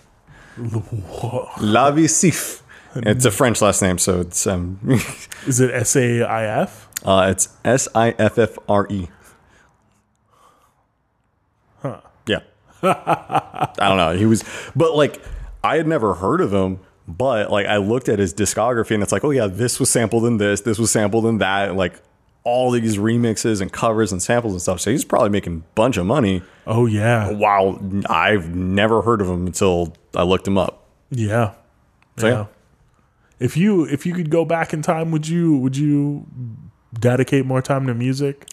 Labi Sif. It's a French last name, so it's um, [LAUGHS] Is it S A I F? uh, it's S I F F R E. Huh. Yeah. [LAUGHS] I don't know. He was, but like, I had never heard of him, but like, I looked at his discography and it's like, oh yeah, this was sampled in this, this was sampled in that, and like all these remixes and covers and samples and stuff. So he's probably making a bunch of money. Oh yeah, Wow. I've never heard of him until I looked him up. yeah, So yeah. If you if you could go back in time, would you would you dedicate more time to music?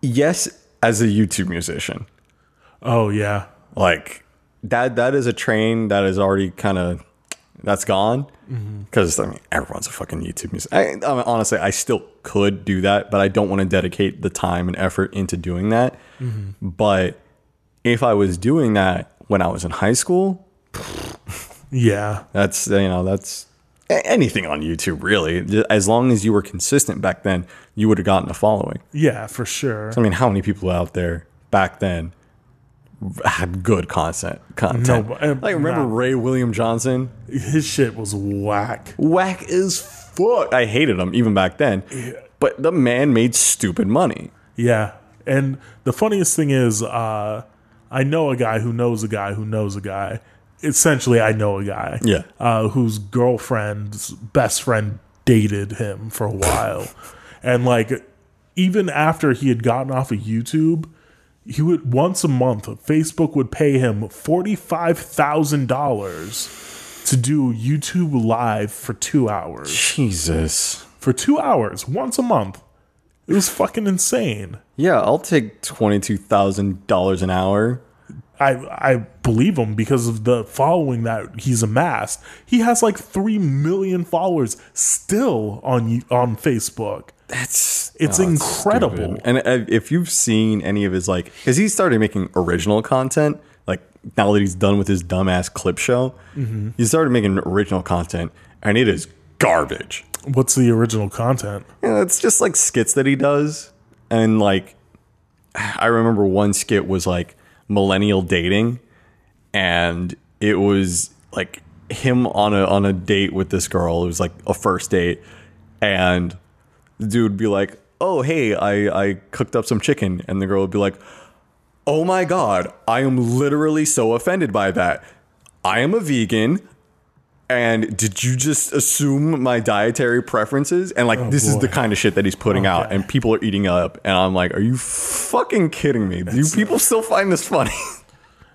Yes, as a YouTube musician. Oh yeah, like that that is a train that is already kind of that's gone. Mm-hmm. Because i mean everyone's a fucking youtube music I, I mean, honestly i still could do that but i don't want to dedicate the time and effort into doing that. Mm-hmm. But if i was doing that when i was in high school yeah, that's you know that's anything on youtube really. As long as you were consistent back then you would have gotten a following. Yeah, for sure. i mean how many people out there back then had good content content No, uh, like remember nah. ray william johnson His shit was whack. whack as fuck. I hated him even back then. But the man made stupid money. Yeah. And the funniest thing is, uh, I know a guy who knows a guy who knows a guy. Essentially, I know a guy. Yeah. Uh, whose girlfriend's best friend dated him for a while. [LAUGHS] and like, even after he had gotten off of YouTube, he would once a month, Facebook would pay him $45,000 to do YouTube live for two hours. Jesus. For two hours, once a month. It was fucking insane. Yeah, I'll take twenty-two thousand dollars an hour. I I believe him because of the following that he's amassed. He has like three million followers still on on Facebook. That's It's oh, incredible. And uh, if you've seen any of his like, because he started making original content, like now that he's done with his dumbass clip show, he started making original content, and it is garbage. What's the original content? Yeah, it's just like skits that he does. And like I remember one skit was like millennial dating and it was like him on a on a date with this girl. It was like a first date and the dude would be like, "Oh, hey, I I cooked up some chicken." And the girl would be like, "Oh my god, I am literally so offended by that. I am a vegan." And did you just assume my dietary preferences? And like, this is the kind of shit that he's putting out, and people are eating up. And I'm like, are you fucking kidding me? Do people still find this funny? [LAUGHS]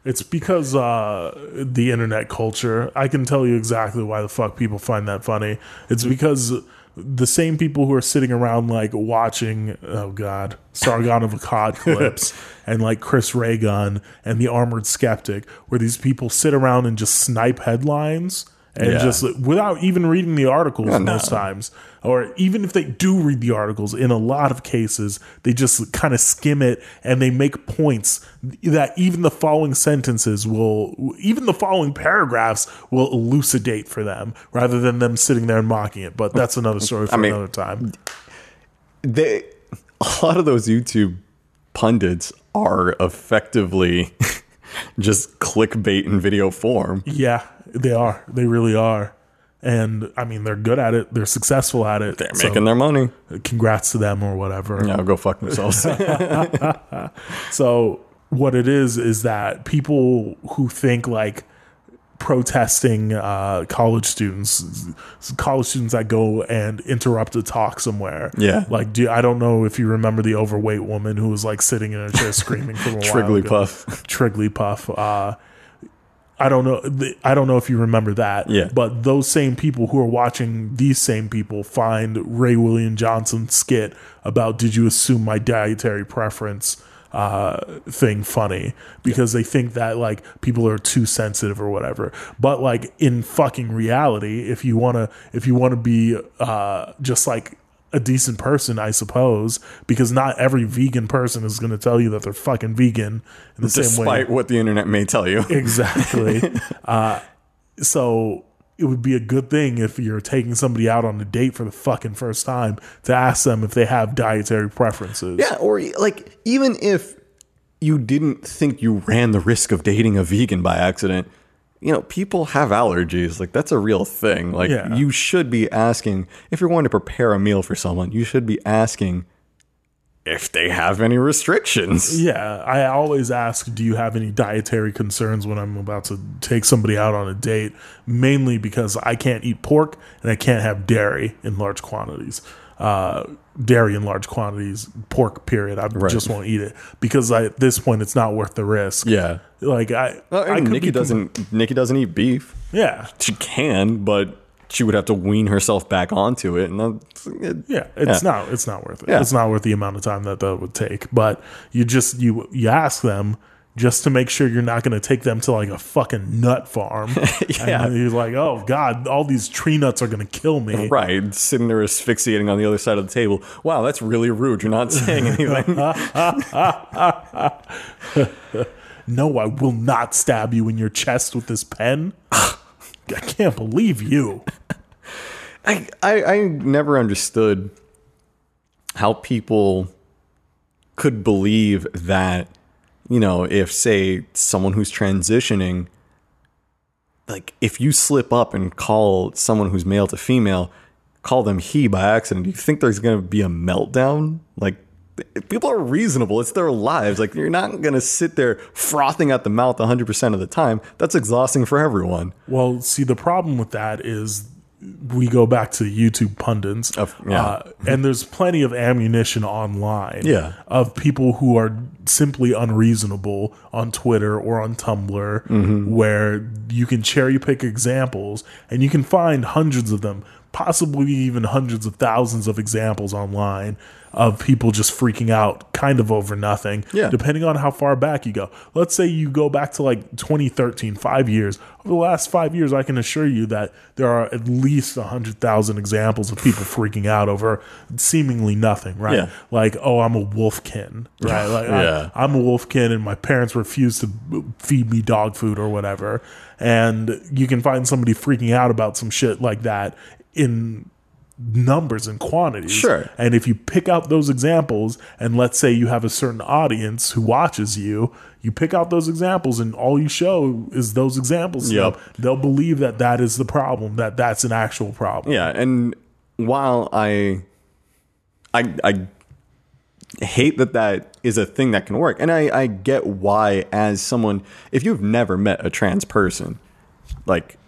It's because uh, the internet culture. I can tell you exactly why the fuck people find that funny. It's because the same people who are sitting around like watching, oh god, Sargon of Akkad [LAUGHS] clips and like Chris Ray Gun and the Armored Skeptic, where these people sit around and just snipe headlines. And Yeah. just without even reading the articles no. most times, or even if they do read the articles, in a lot of cases, they just kind of skim it and they make points that even the following sentences will, even the following paragraphs will elucidate for them rather than them sitting there and mocking it. But that's another story for mean- another time. they [LAUGHS] a lot of those YouTube pundits are effectively [LAUGHS] just clickbait in video form. Yeah, they are. They really are. And I mean, they're good at it. They're successful at it. They're So, making their money. congrats to them or whatever. Yeah, go fuck themselves. [LAUGHS] [LAUGHS] So what it is is that people who think like protesting uh, college students, college students that go and interrupt a talk somewhere. Yeah. like do I don't know if you remember the overweight woman who was like sitting in a chair screaming for a. Trigglypuff. Trigglypuff. Uh, I don't know. I don't know if you remember that. Yeah. But those same people who are watching these same people find Ray William Johnson's skit about "Did you assume my dietary preference?" Uh thing funny because they think that like people are too sensitive or whatever but like in fucking reality if you want to if you want to be uh just like a decent person, I suppose, because not every vegan person is going to tell you that they're fucking vegan in the same way. Despite what the internet may tell you. Exactly. [LAUGHS] uh, so it would be a good thing if you're taking somebody out on a date for the fucking first time to ask them if they have dietary preferences. Yeah, or like even if you didn't think you ran the risk of dating a vegan by accident, you know, people have allergies. Like that's a real thing. Like Yeah. you should be asking if you're going to prepare a meal for someone, you should be asking if they have any restrictions. Yeah, I always ask, do you have any dietary concerns when I'm about to take somebody out on a date? Mainly because I can't eat pork and I can't have dairy in large quantities. Uh, dairy in large quantities, pork, period. I just won't eat it because I, at this point it's not worth the risk. Yeah. Like, I, Well, I Nikki doesn't Nikki doesn't eat beef. Yeah. She can, but she would have to wean herself back onto it and it, Yeah, it's Yeah. not. It's not worth it. Yeah. It's not worth the amount of time that that would take. But you just you you ask them just to make sure you're not going to take them to like a fucking nut farm. [LAUGHS] Yeah. and you're like, oh god, all these tree nuts are going to kill me. [LAUGHS] Right, sitting there asphyxiating on the other side of the table. Wow, that's really rude. You're not saying anything. [LAUGHS] No, I will not stab you in your chest with this pen. I can't believe you. I, I I never understood how people could believe that you know if say someone who's transitioning like if you slip up and call someone who's male to female call them he by accident do you think there's going to be a meltdown like people are reasonable it's their lives like you're not going to sit there frothing at the mouth 100% of the time that's exhausting for everyone Well, see, the problem with that is we go back to YouTube pundits, yeah. uh, and there's plenty of ammunition online Yeah. of people who are simply unreasonable on Twitter or on Tumblr, Mm-hmm. where you can cherry pick examples and you can find hundreds of them, possibly even hundreds of thousands of examples online of people just freaking out kind of over nothing Yeah. depending on how far back you go. Let's say you go back to like 2013, five years. Over the last five years, I can assure you that there are at least 100,000 examples of people freaking out over seemingly nothing, right? Yeah. Like, oh, I'm a wolfkin, right? [LAUGHS] Like, Yeah. I, I'm a wolfkin and my parents refuse to feed me dog food or whatever. And you can find somebody freaking out about some shit like that in numbers and quantities. Sure. And if you pick out those examples, and let's say you have a certain audience who watches you, you pick out those examples, and all you show is those examples. Yep. them, They'll believe that that is the problem, that that's an actual problem. Yeah, and while I, I, I hate that that is a thing that can work, and I, I get why, as someone, if you've never met a trans person, like,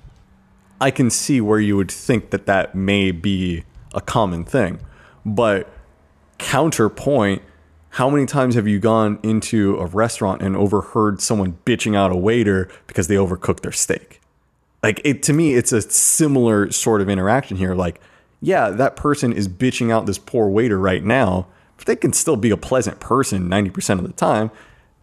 I can see where you would think that that may be a common thing, but counterpoint. How many times have you gone into a restaurant and overheard someone bitching out a waiter because they overcooked their steak? like it to me it's a similar sort of interaction here like yeah that person is bitching out this poor waiter right now but they can still be a pleasant person 90% of the time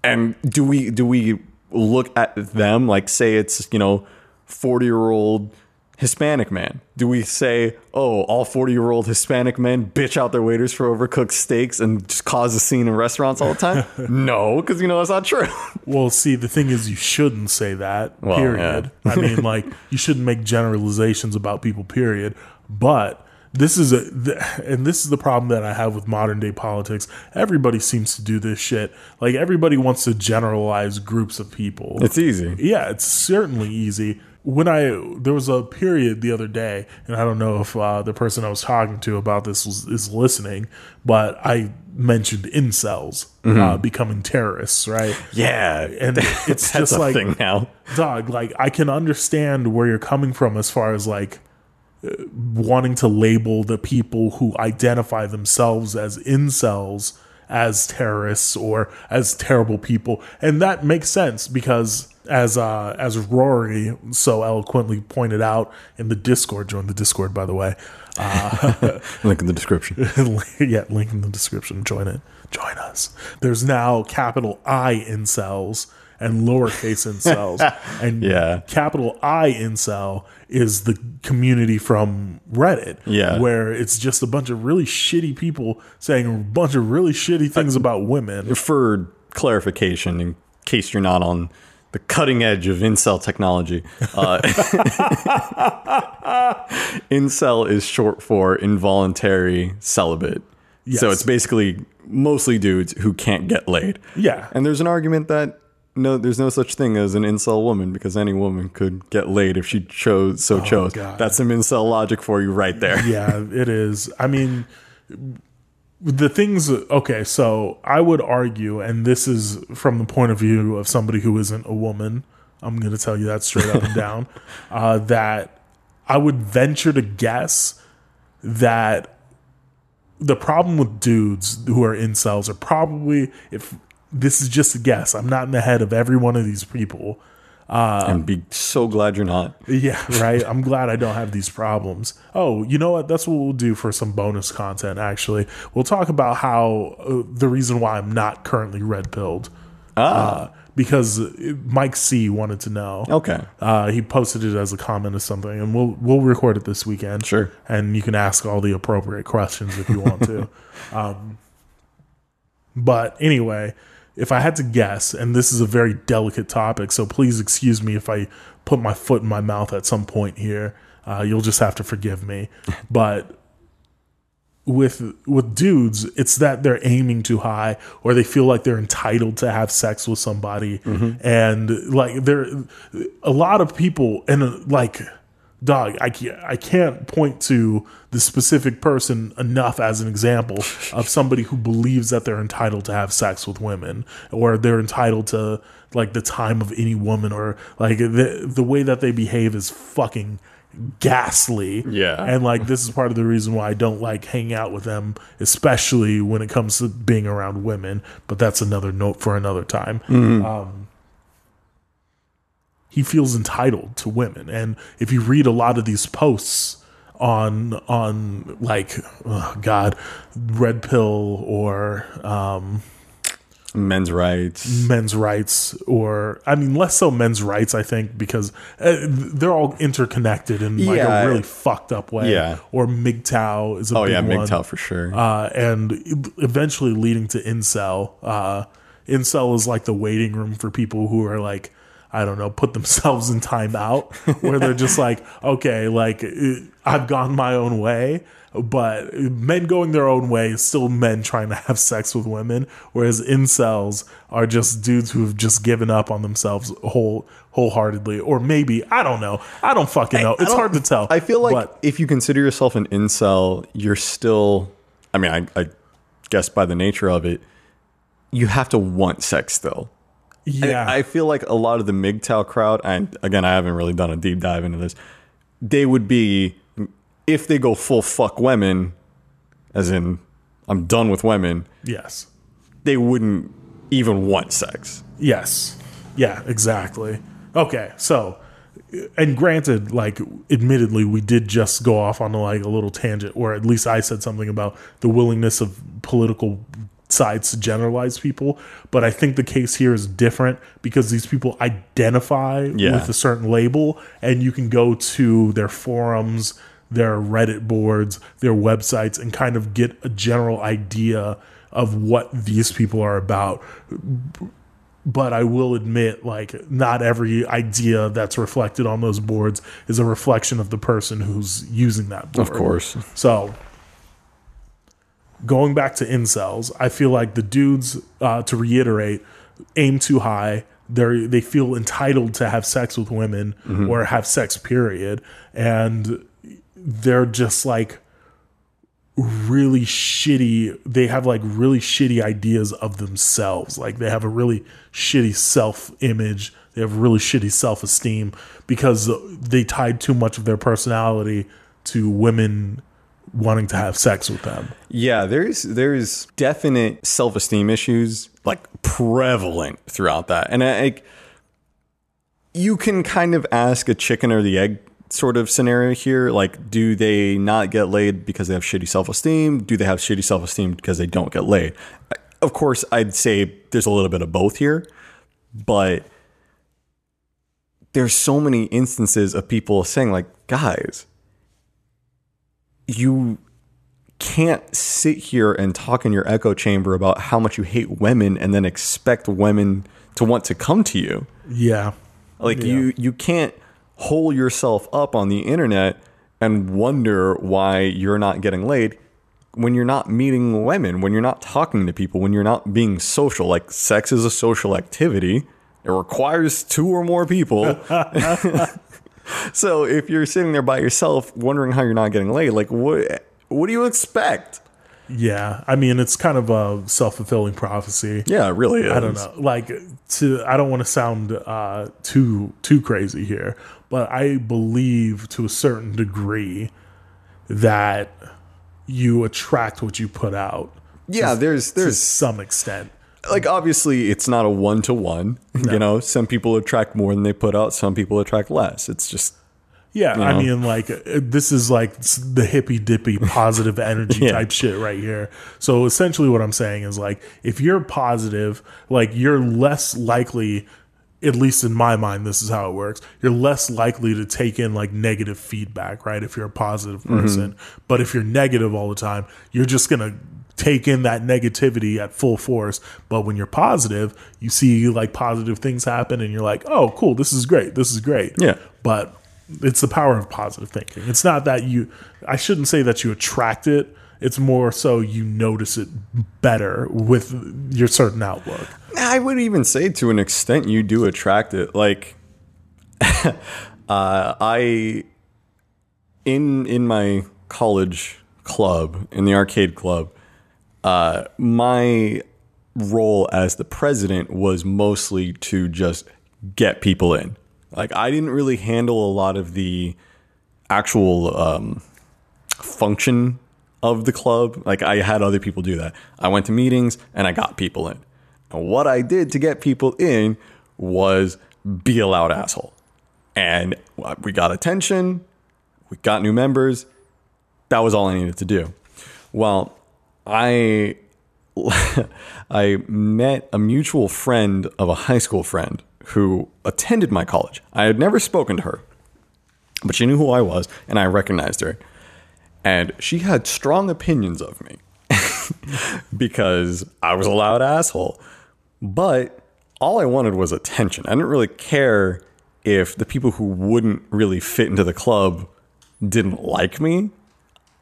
and do we do we look at them like say it's you know 40 year old hispanic man do we say oh all 40 year old hispanic men bitch out their waiters for overcooked steaks and just cause a scene in restaurants all the time [LAUGHS] no because you know that's not true [LAUGHS] Well, see, the thing is, you shouldn't say that. Well, period. I mean, [LAUGHS] like, you shouldn't make generalizations about people. Period. But this is a, th- and this is the problem that I have with modern day politics. Everybody seems to do this shit. Like, everybody wants to generalize groups of people. it's easy yeah, it's certainly easy when I there was a period the other day, and I don't know if uh, the person I was talking to about this was is listening, but I mentioned incels uh, becoming terrorists, right? Yeah, And [LAUGHS] it's just like thing now. dog like i can understand where you're coming from as far as like uh, wanting to label the people who identify themselves as incels as terrorists or as terrible people and that makes sense because as uh as rory so eloquently pointed out in the discord join the discord by the way [LAUGHS] Link in the description. [LAUGHS] yeah, link in the description. Join it. Join us. There's now capital I incels and lowercase incels. [LAUGHS] and Yeah. capital I incel is the community from Reddit. Yeah. Where it's just a bunch of really shitty people saying a bunch of really shitty things about women. For clarification, in case you're not on the cutting edge of incel technology, uh, [LAUGHS] incel is short for involuntary celibate. So it's basically mostly dudes who can't get laid. Yeah. And there's an argument that no, there's no such thing as an incel woman because any woman could get laid if she chose so chose. Oh, God. That's some incel logic for you right there. yeah, it is. I mean, the things. Okay, so I would argue, and this is from the point of view of somebody who isn't a woman. I'm going to tell you that straight up and [LAUGHS] down. Uh, that I would venture to guess that the problem with dudes who are incels are probably if this is just a guess. I'm not in the head of every one of these people. And be so glad you're not. Yeah, right. I'm glad I don't have these problems. Oh, you know what? That's what we'll do for some bonus content, actually. We'll talk about how uh, the reason why I'm not currently red pilled. Uh, because uh, Mike C wanted to know. Okay. Uh, he posted it as a comment or something, and we'll we'll record it this weekend. Sure. and you can ask all the appropriate questions if you want to. [LAUGHS] um, but anyway, if I had to guess, and this is a very delicate topic, so please excuse me if I put my foot in my mouth at some point here. Uh, you'll just have to forgive me. [LAUGHS] But with with dudes, it's that they're aiming too high, or they feel like they're entitled to have sex with somebody, and like there, a lot of people, and like, dog, I can't, I can't point to the specific person enough as an example of somebody who believes that they're entitled to have sex with women, or they're entitled to like the time of any woman, or like the the way that they behave is fucking ghastly. Yeah. And like this is part of the reason why I don't like hanging out with them, especially when it comes to being around women. But that's another note for another time. Um, he feels entitled to women, and if you read a lot of these posts on on like oh God, red pill or um, Men's rights. men's rights or i mean less so men's rights i think because uh, they're all interconnected in like Yeah. a really fucked up way Yeah. or MGTOW is a Oh big yeah, one. For sure. uh, and eventually leading to incel uh, incel is like the waiting room for people who are like I don't know, put themselves in timeout where they're just like, okay, like uh, I've gone my own way, but men going their own way is still men trying to have sex with women, whereas incels are just dudes who have just given up on themselves whole wholeheartedly, or maybe I don't know, I don't fucking know. I It's don't- hard to tell. I feel like but if you consider yourself an incel, you're still. I mean, I, I guess by the nature of it, you have to want sex still. Yeah, I feel like a lot of the MGTOW crowd, and again, I haven't really done a deep dive into this. They would be if they go full fuck women, as in I'm done with women. yes. They wouldn't even want sex. Yes. Yeah, exactly. Okay, so and granted, like admittedly, we did just go off on like a little tangent, or at least I said something about the willingness of political sides to generalize people. But I think the case here is different because these people identify Yeah. with a certain label, and you can go to their forums, their Reddit boards, their websites, and kind of get a general idea of what these people are about but I will admit, like, not every idea that's reflected on those boards is a reflection of the person who's using that board. Of course. So, going back to incels, I feel like the dudes, uh, to reiterate, aim too high. they they feel entitled to have sex with women or have sex period. And they're just like really shitty. They have like really shitty ideas of themselves. Like they have a really shitty self image they have really shitty self esteem because they tied too much of their personality to women wanting to have sex with them Yeah, there's there's definite self esteem issues like prevalent throughout that, and I, like you can kind of ask a chicken or the egg sort of scenario here. Like, do they not get laid because they have shitty self esteem? Do they have shitty self esteem because they don't get laid? Of course, I'd say there's a little bit of both here, but there's so many instances of people saying like, guys, you can't sit here and talk in your echo chamber about how much you hate women and then expect women to want to come to you. yeah Like you you can't hole yourself up on the internet and wonder why you're not getting laid when you're not meeting women, when you're not talking to people, when you're not being social. Like sex is a social activity. It requires two or more people. [LAUGHS] [LAUGHS] [LAUGHS] so if you're sitting there by yourself wondering how you're not getting laid, like what what do you expect? yeah i mean it's kind of a self-fulfilling prophecy Yeah, it really is. I don't know. Like to I don't want to sound uh too too crazy here, but I believe to a certain degree that you attract what you put out Yeah, there's to there's some extent. Like obviously it's not a one to one. You know, some people attract more than they put out. Some people attract less. It's just Yeah, I know? mean, like uh, this is like the hippy dippy [LAUGHS] positive energy Yeah. type shit right here. So essentially, what I'm saying is like, if you're positive, like you're less likely, at least in my mind, this is how it works. You're less likely to take in like negative feedback, right? If you're a positive person, but if you're negative all the time, you're just gonna take in that negativity at full force. But when you're positive, you see like positive things happen, and you're like, oh, cool, this is great, this is great Yeah. but it's the power of positive thinking. It's not that you, I shouldn't say that you attract it. It's more so you notice it better with your certain outlook. I would even say to an extent you do attract it. Like [LAUGHS] uh, I in in my college club, in the arcade club, uh, my role as the president was mostly to just get people in. Like I didn't really handle a lot of the actual um, function of the club. Like I had other people do that. I went to meetings and I got people in. And what I did to get people in was be a loud asshole. And we got attention, we got new members. That was all I needed to do. Well, I [LAUGHS] I met a mutual friend of a high school friend who attended my college. I had never spoken to her, but she knew who I was and I recognized her. And she had strong opinions of me [LAUGHS] because I was a loud asshole. But all I wanted was attention. I didn't really care if the people who wouldn't really fit into the club didn't like me.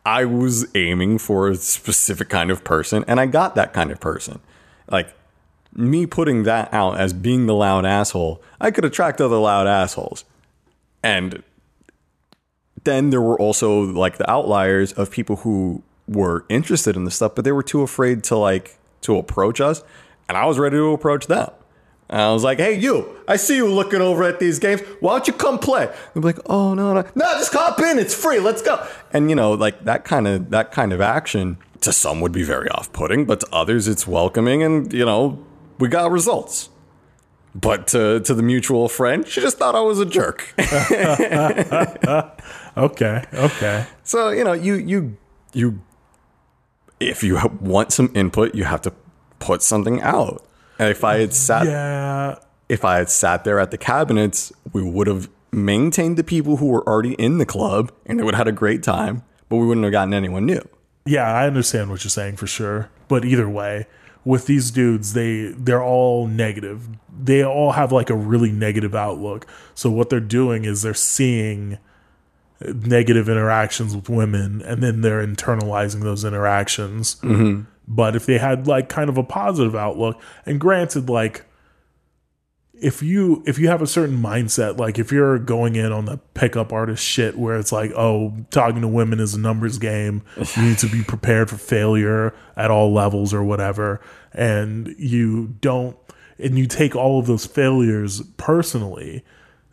I was aiming for a specific kind of person, and I got that kind of person. Like me putting that out as being the loud asshole, I could attract other loud assholes. And then there were also like the outliers of people who were interested in the stuff, but they were too afraid to like to approach us. And I was ready to approach them. And I was like, hey, you, I see you looking over at these games. Why don't you come play? They'd be like, oh, no, no, no, just hop in. It's free. Let's go. And, you know, like that kind of, that kind of action to some would be very off putting, but to others, it's welcoming. And, you know, we got results. But to, to the mutual friend, she just thought I was a jerk. [LAUGHS] Okay, okay. So you know, you you you, if you want some input, you have to put something out. And if I had sat, Yeah, if I had sat there at the cabinets, we would have maintained the people who were already in the club, and they would have had a great time. But we wouldn't have gotten anyone new. yeah, I understand what you're saying for sure. But either way, with these dudes, they they're all negative. They all have like a really negative outlook. So what they're doing is they're seeing negative interactions with women and then they're internalizing those interactions. Mm-hmm. But if they had like kind of a positive outlook, and granted, like if you if you have a certain mindset, like if you're going in on the pickup artist shit where it's like, oh, talking to women is a numbers game, you need to be [LAUGHS] prepared for failure at all levels or whatever, and you don't and you take all of those failures personally,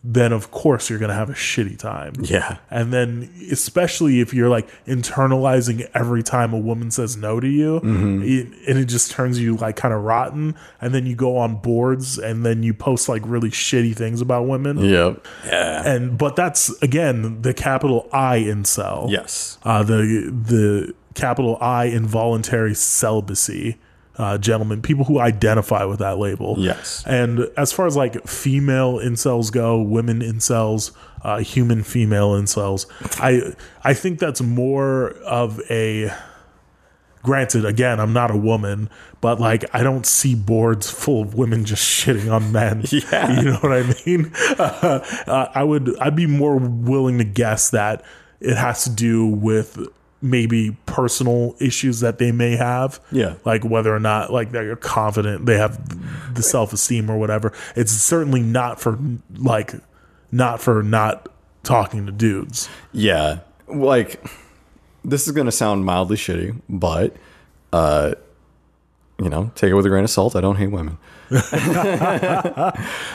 then of course you're going to have a shitty time. Yeah. And then, especially if you're like internalizing every time a woman says no to you, it, and it just turns you like kind of rotten. And then you go on boards and then you post like really shitty things about women. Yep. Yeah. And but that's again the capital I incel. Yes. Uh, the the capital I involuntary celibacy. Uh, gentlemen, people who identify with that label. Yes. And as far as like female incels go, women incels, uh, human female incels, I I think that's more of a. Granted, again, I'm not a woman, but like I don't see boards full of women just shitting on men. [LAUGHS] Yeah. you know what I mean. [LAUGHS] Uh, I would I'd be more willing to guess that it has to do with maybe personal issues that they may have Yeah. like whether or not like they're confident they have the self-esteem or whatever it's certainly not for like not for not talking to dudes Yeah. Like, this is going to sound mildly shitty, but, uh, you know, take it with a grain of salt. I don't hate women. [LAUGHS]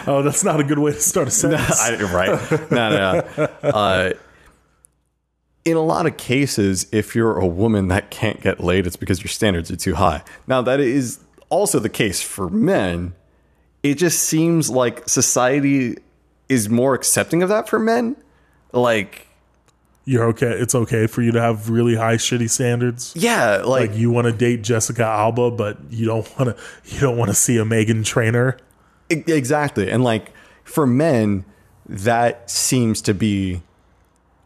oh that's not a good way to start a [LAUGHS] sentence I, right. No, no, no. Uh, in a lot of cases, if you're a woman that can't get laid, it's because your standards are too high. Now, that is also the case for men. It just seems like society is more accepting of that for men. Like, you're okay it's okay for you to have really high shitty standards yeah, like, like you want to date jessica alba but you don't want to you don't want to see a Meghan Trainor Exactly. And like for men, that seems to be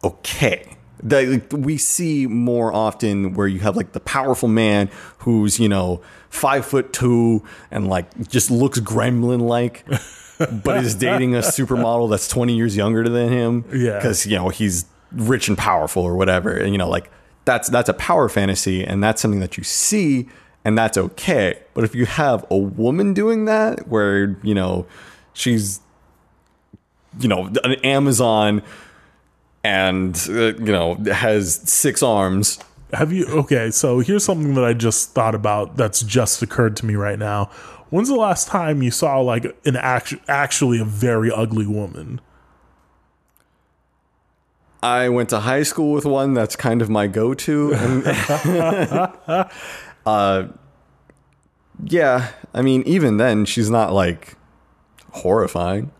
okay. That like, we see more often where you have like the powerful man who's, you know, five foot two and like just looks gremlin like, [LAUGHS] but is dating a supermodel that's 20 years younger than him. Yeah. Cause, you know, he's rich and powerful or whatever. And, you know, like that's, that's a power fantasy and that's something that you see and that's okay. But if you have a woman doing that where, you know, she's, you know, an Amazon and, uh, you know, has six arms. Have you okay, so here's something that I just thought about that's just occurred to me right now. When's the last time you saw like an act- actually a very ugly woman? I went to high school with one that's kind of my go to. [LAUGHS] uh, yeah, I mean, even then, she's not like horrifying.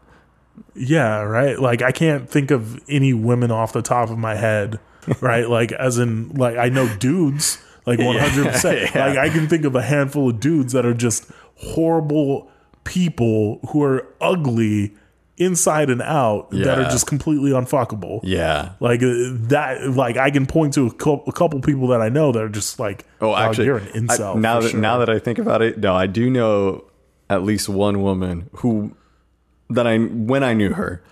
Yeah, right? Like I can't think of any women off the top of my head, [LAUGHS] right? like as in like I know dudes, like 100%. [LAUGHS] Yeah. Like I can think of a handful of dudes that are just horrible people who are ugly inside and out that are just completely unfuckable. Yeah. Like uh, that, like I can point to a couple, a couple people that I know that are just like, Oh, actually, you're an I- incel." now that sure." now that I think about it, no, I do know at least one woman who that I when I knew her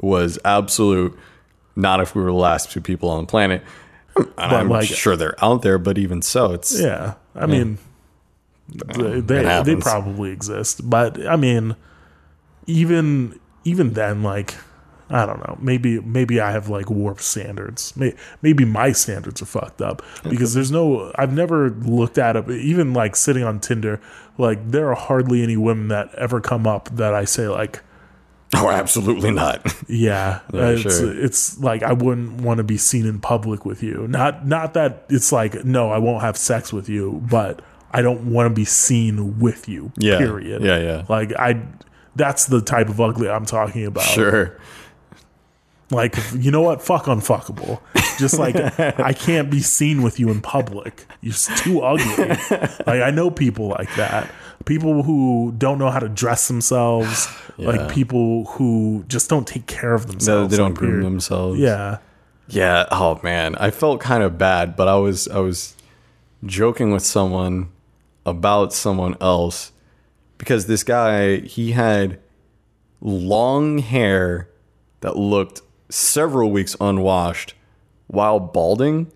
was absolute. Not if we were the last two people on the planet. And I'm like- sure they're out there, but even so, it's yeah, I mean, they they, they probably exist, but I mean, even even then, like. I don't know. Maybe maybe I have like warped standards. Maybe my standards are fucked up because there's no. I've never looked at it. Even like sitting on Tinder, like there are hardly any women that ever come up that I say like, [LAUGHS] oh, absolutely not. [LAUGHS] Yeah, Yeah, it's, sure. it's like I wouldn't want to be seen in public with you. Not not that it's like no, I won't have sex with you, but I don't want to be seen with you. Yeah, Period. yeah, yeah. Like I, that's the type of ugly I'm talking about. sure. Like you know what? Fuck unfuckable. [LAUGHS] Just like [LAUGHS] I can't be seen with you in public. You're too ugly. [LAUGHS] Like I know people like that. People who don't know how to dress themselves. [SIGHS] Yeah. Like people who just don't take care of themselves. No, they don't like, groom themselves. Yeah. Yeah. Oh man, I felt kind of bad, but I was I was joking with someone about someone else because this guy he had long hair that looked several weeks unwashed while balding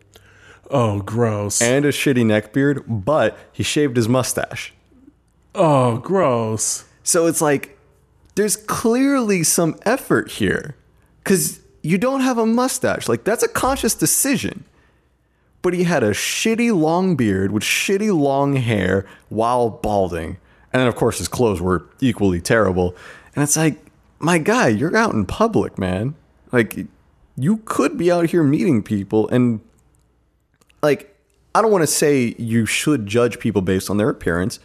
Oh, gross. and a shitty neck beard, but he shaved his mustache. oh, gross. So it's like there's clearly some effort here because you don't have a mustache. Like, that's a conscious decision. But he had a shitty long beard with shitty long hair while balding. And then, of course, his clothes were equally terrible. And it's like, my guy, you're out in public, man. Like, you could be out here meeting people. And, like, I don't want to say you should judge people based on their appearance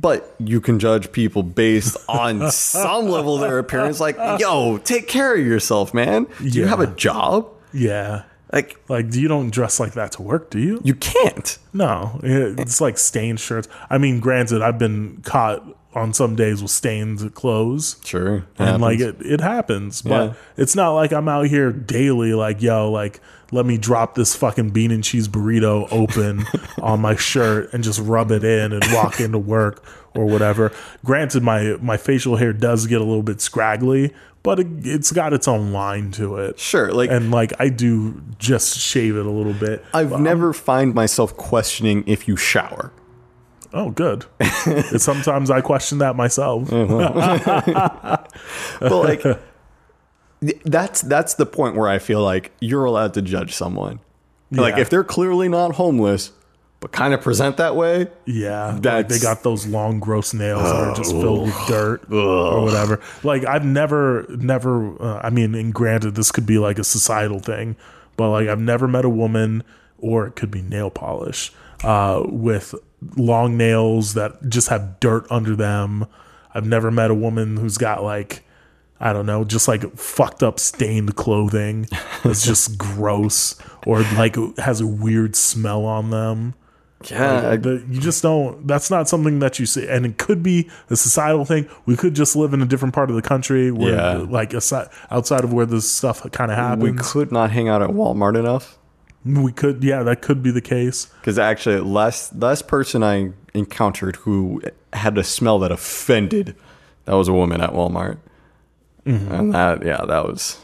but you can judge people based [LAUGHS] on some level of their appearance. Like, yo, take care of yourself, man. Do you have a job? Yeah. Like, Like, you don't dress like that to work, do you? you can't. No, it's like stained shirts. I mean, granted, I've been caught on some days with stained clothes. Sure. And like it, it happens, but Yeah. it's not like I'm out here daily. Like, yo, like let me drop this fucking bean and cheese burrito open [LAUGHS] on my shirt and just rub it in and walk into work or whatever. Granted, my my facial hair does get a little bit scraggly, but it, it's got its own line to it. Sure. Like, And like I do just shave it a little bit. I've never find myself questioning if you shower. Oh, good. Sometimes I question that myself. [LAUGHS] But like, that's that's the point where I feel like you're allowed to judge someone. Like, if they're clearly not homeless, but kind of present that way, Yeah, like they got those long, gross nails that are just filled with dirt or whatever. Like I've never, never. Uh, I mean, and granted, this could be like a societal thing, but like I've never met a woman, or it could be nail polish, uh, with long nails that just have dirt under them. I've never met a woman who's got like. I don't know, just like fucked up stained clothing [LAUGHS] that's just gross or like has a weird smell on them. yeah, The- you just don't. That's not something that you see, and it could be a societal thing. We could just live in a different part of the country where, Yeah. like, aside, outside of where this stuff kind of happens. we could not hang out at Walmart enough. We could, yeah, that could be the case. Because actually, last last person I encountered who had a smell that offended, that was a woman at Walmart, and that yeah, that was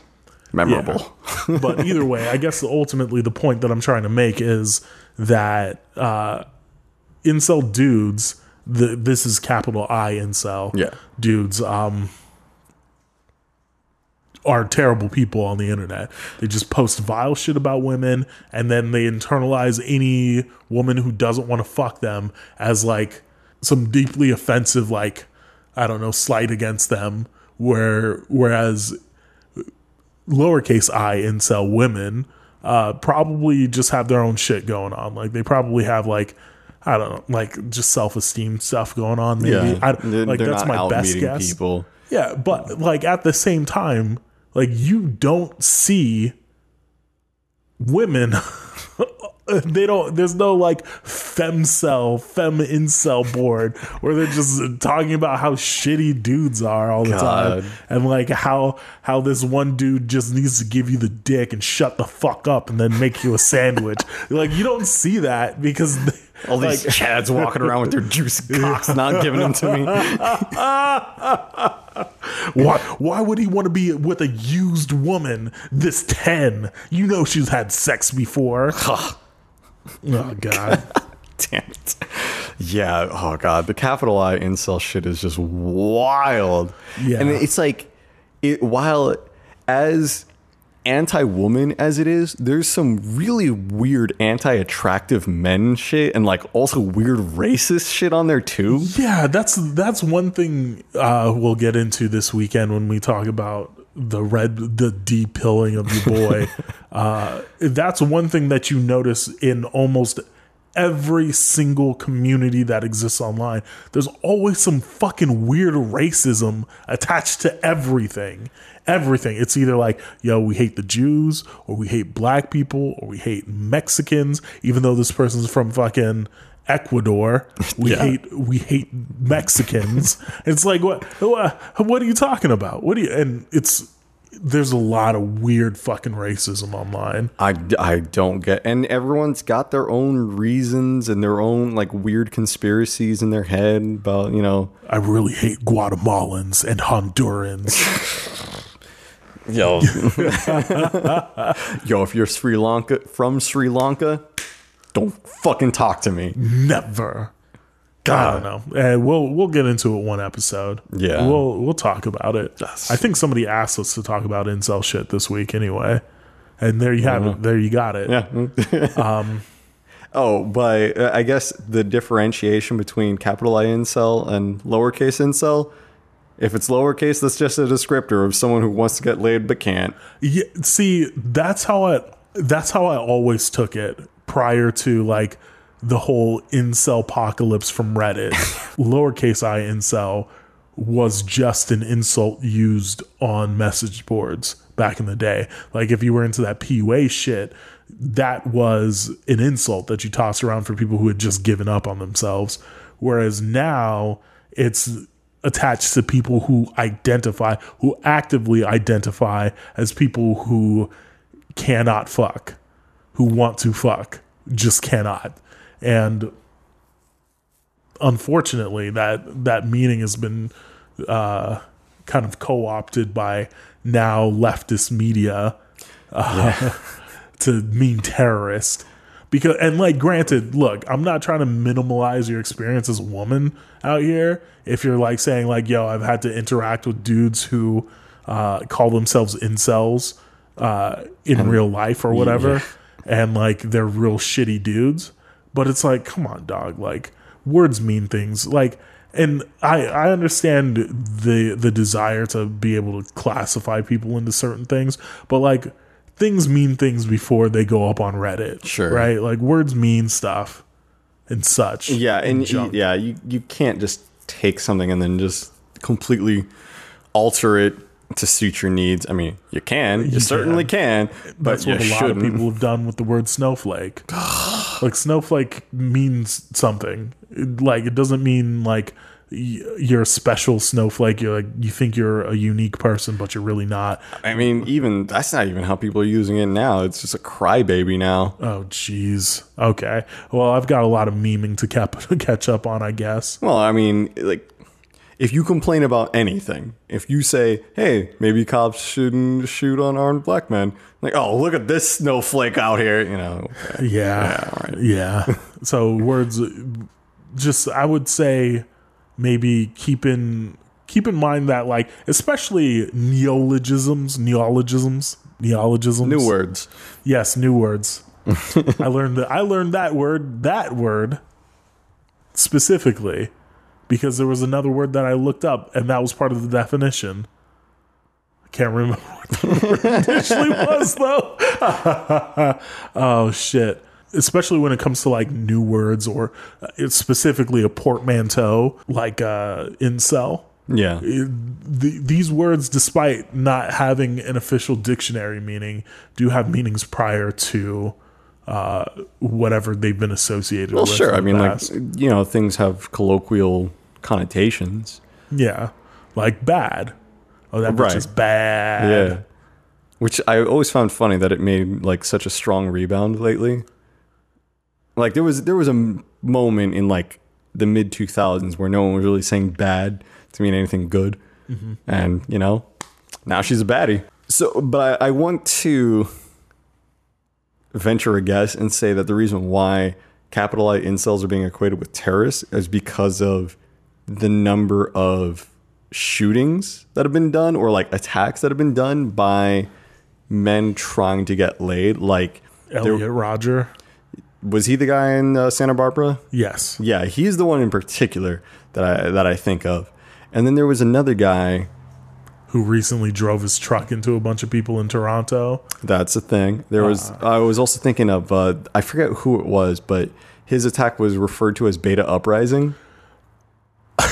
memorable. but either way, I guess ultimately the point that I'm trying to make is that uh, incel dudes. The, this is capital I incel. Yeah. dudes. Um, are terrible people on the internet. They just post vile shit about women and then they internalize any woman who doesn't want to fuck them as like some deeply offensive like I don't know slight against them where whereas lowercase i incel women uh probably just have their own shit going on like they probably have like I don't know, like just self-esteem stuff going on. Maybe yeah, I, like that's my best guess. people. Yeah, but like at the same time, like you don't see women. [LAUGHS] they don't. There's no like femcel, fem incel board where they're just talking about how shitty dudes are all the God. time, and like how how this one dude just needs to give you the dick and shut the fuck up and then make you a sandwich. [LAUGHS] like you don't see that because. All these like, chads walking around with their juice cocks, not giving them to me. [LAUGHS] Why why would he want to be with a used woman this 10? You know she's had sex before. [LAUGHS] oh god. [LAUGHS] Damn it. Yeah. Oh god, the capital I incel shit is just wild. Yeah. and it's like, it while as anti-woman as it is, there's some really weird anti-attractive men shit, and like also weird racist shit on there too. Yeah, that's that's one thing uh, we'll get into this weekend when we talk about the red the de-pilling of your boy. [LAUGHS] uh, that's one thing that you notice in almost every single community that exists online. There's always some fucking weird racism attached to everything. Everything. It's either like, yo, we hate the Jews, or we hate black people, or we hate Mexicans, even though this person's from fucking Ecuador. [LAUGHS] We Yeah. hate we hate Mexicans. [LAUGHS] it's like what what what are you talking about? What do you and it's there's a lot of weird fucking racism online. I, I don't get and everyone's got their own reasons and their own like weird conspiracies in their head about you know I really hate Guatemalans and Hondurans. [LAUGHS] yo [LAUGHS] yo if you're Sri Lanka from Sri Lanka don't fucking talk to me Never. God. I don't know. And we'll we'll get into it one episode. Yeah. we'll we'll talk about it. Yes. I think somebody asked us to talk about incel shit this week anyway. And there you have it. There you got it. Yeah. [LAUGHS] um, oh, but uh, I guess the differentiation between capital I incel and lowercase incel. If it's lowercase, that's just a descriptor of someone who wants to get laid but can't. Yeah, see, that's how I that's how I always took it prior to like the whole incel apocalypse from Reddit. [LAUGHS] Lowercase i incel was just an insult used on message boards back in the day. Like if you were into that PUA shit, that was an insult that you tossed around for people who had just given up on themselves. Whereas now it's attached to people who identify, who actively identify as people who cannot fuck, who want to fuck, just cannot. And unfortunately, that that meaning has been uh, kind of co-opted by now leftist media uh, [LAUGHS] to mean terrorist. Because and like, granted, look, I'm not trying to minimalize your experience as a woman out here. If you're like saying like, yo, I've had to interact with dudes who uh, call themselves incels uh, in real life or whatever, Yeah. and like they're real shitty dudes. But it's like, come on, dog. Like words mean things. Like, and I I understand the the desire to be able to classify people into certain things, but like things mean things before they go up on Reddit. Sure. right? Like words mean stuff and such. Yeah, and y- yeah, you you can't just take something and then just completely alter it to suit your needs. I mean, you can, you, certainly can, but That's you what a lot shouldn't. of people have done with the word snowflake. [GASPS] like snowflake means something. Like it doesn't mean like you're a special snowflake. You're like you think you're a unique person, but you're really not. I mean, even that's not even how people are using it now. It's just a crybaby now. Oh, jeez. Okay. Well, I've got a lot of memeing to cap- [LAUGHS] catch up on, I guess. Well, I mean, like, if you complain about anything, if you say, "Hey, maybe cops shouldn't shoot on armed black men," like, "Oh, look at this snowflake out here," you know, Yeah. all right. Yeah. so words just I would say maybe keep in keep in mind that like especially neologisms, neologisms, neologisms. new words. Yes, new words. [LAUGHS] I learned that I learned that word, that word specifically because there was another word that I looked up and that was part of the definition. I can't remember [LAUGHS] what the word initially was though. [LAUGHS] oh shit. Especially when it comes to like new words or uh, it's specifically a portmanteau like uh incel Yeah, the, these words, despite not having an official dictionary meaning, do have meanings prior to uh, whatever they've been associated well, with. sure. I mean, like, you know, things have colloquial connotations. yeah, like bad. Oh, that bitch is bad. Yeah. Which I always found funny that it made like such a strong rebound lately. Like there was there was a m- moment in like the mid 2000s where no one was really saying bad to mean anything good. Mm-hmm. And, you know, now she's a baddie. So, but I, I want to venture a guess and say that the reason why capital I incels are being equated with terrorists is because of the number of shootings that have been done or like attacks that have been done by men trying to get laid. Like, Elliot Rodger. Was he the guy in uh, Santa Barbara? Yes. Yeah, he's the one in particular that I that I think of. And then there was another guy. Who recently drove his truck into a bunch of people in Toronto. That's a thing. There was. I was also thinking of. Uh, I forget who it was, but his attack was referred to as Beta Uprising. [LAUGHS]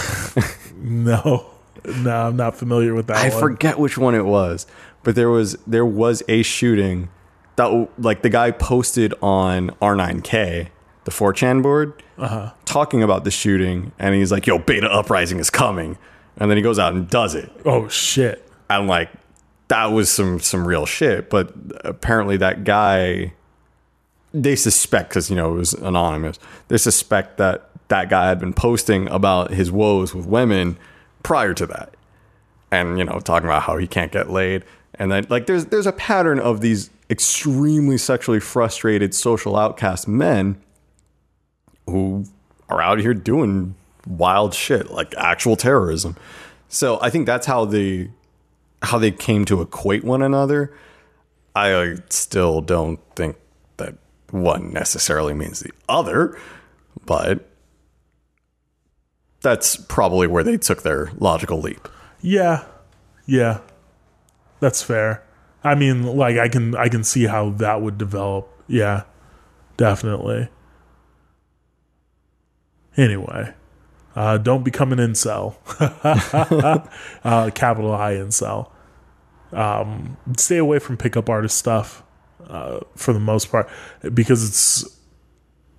No. No, I'm not familiar with that I one. forget which one it was, but there was there was a shooting that like the guy posted on R9K, the 4chan board, uh-huh. talking about the shooting, and he's like, "Yo, Beta Uprising is coming," and then he goes out and does it. oh, shit. and like that was some some real shit but apparently that guy they suspect because you know it was anonymous they suspect that that guy had been posting about his woes with women prior to that and you know talking about how he can't get laid and then like there's there's a pattern of these extremely sexually frustrated social outcast men who are out here doing wild shit like actual terrorism. So I think that's how the how they came to equate one another. I still don't think that one necessarily means the other, but that's probably where they took their logical leap. Yeah, yeah, that's fair. I mean, like I can I can see how that would develop. Yeah, definitely. Anyway, uh, don't become an incel. [LAUGHS] uh, capital I incel. Um, stay away from pickup artist stuff uh, for the most part because it's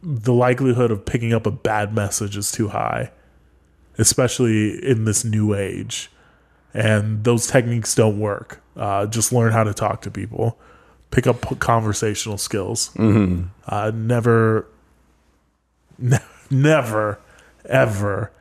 the likelihood of picking up a bad message is too high, especially in this new age. And those techniques don't work. Uh, just learn how to talk to people, pick up conversational skills. Mm-hmm. Uh, never, ne- never, ever,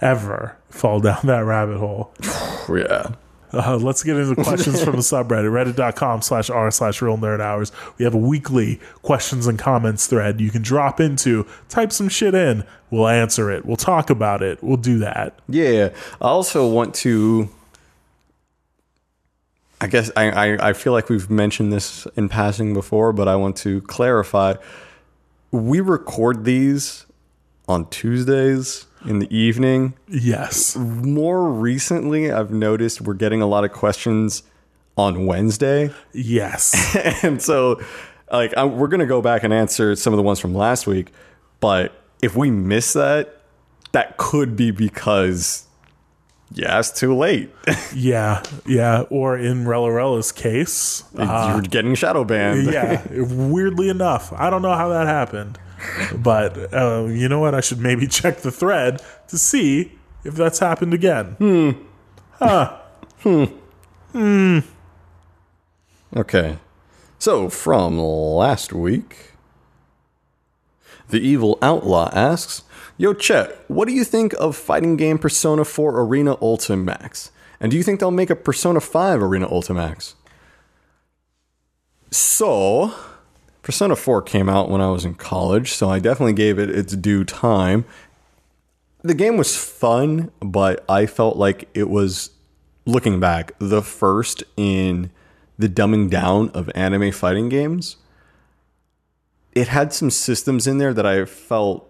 ever fall down that rabbit hole. [SIGHS] Yeah. Uh, let's get into questions from the [LAUGHS] subreddit, reddit.com slash r slash real nerd hours. We have a weekly questions and comments thread you can drop into, type some shit in. We'll answer it. We'll talk about it. We'll do that. Yeah. I also want to. I guess I, I, I feel like we've mentioned this in passing before, but I want to clarify. We record these on Tuesdays in the evening. Yes. More recently, I've noticed we're getting a lot of questions on Wednesday. Yes. [LAUGHS] and so, like, I, we're going to go back and answer some of the ones from last week. But if we miss that, that could be because, yeah, it's too late. [LAUGHS] yeah. Yeah. Or in Relarella's case, uh, You're getting shadow banned. yeah. Weirdly enough, I don't know how that happened. But uh, you know what? I should maybe [LAUGHS] check the thread to see if that's happened again. Hmm. Huh. Hmm. Hmm. Okay. So, from last week, the Evil Outlaw asks Yo, Chet, what do you think of fighting game Persona 4 Arena Ultimax? And do you think they'll make a Persona 5 Arena Ultimax? So, Persona 4 came out when I was in college, so I definitely gave it its due time. The game was fun, but I felt like it was, looking back, the first in the dumbing down of anime fighting games. It had some systems in there that I felt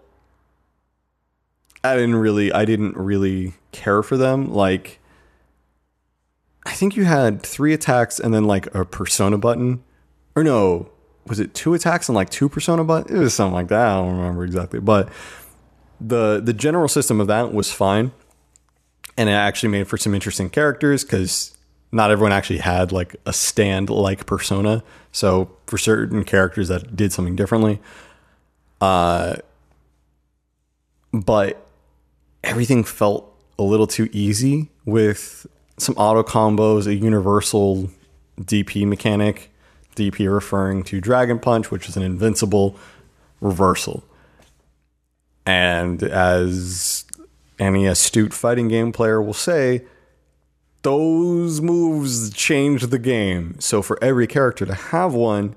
I didn't really I didn't really care for them. Like I think you had three attacks and then like a persona button. Or no, was it two attacks and like two persona buttons? It was something like that. I don't remember exactly. But the the general system of that was fine. And it actually made for some interesting characters because not everyone actually had like a stand like persona. So for certain characters that did something differently. Uh but everything felt a little too easy with some auto combos, a universal DP mechanic, DP referring to Dragon Punch, which is an invincible reversal. And as any astute fighting game player will say, those moves change the game. So for every character to have one,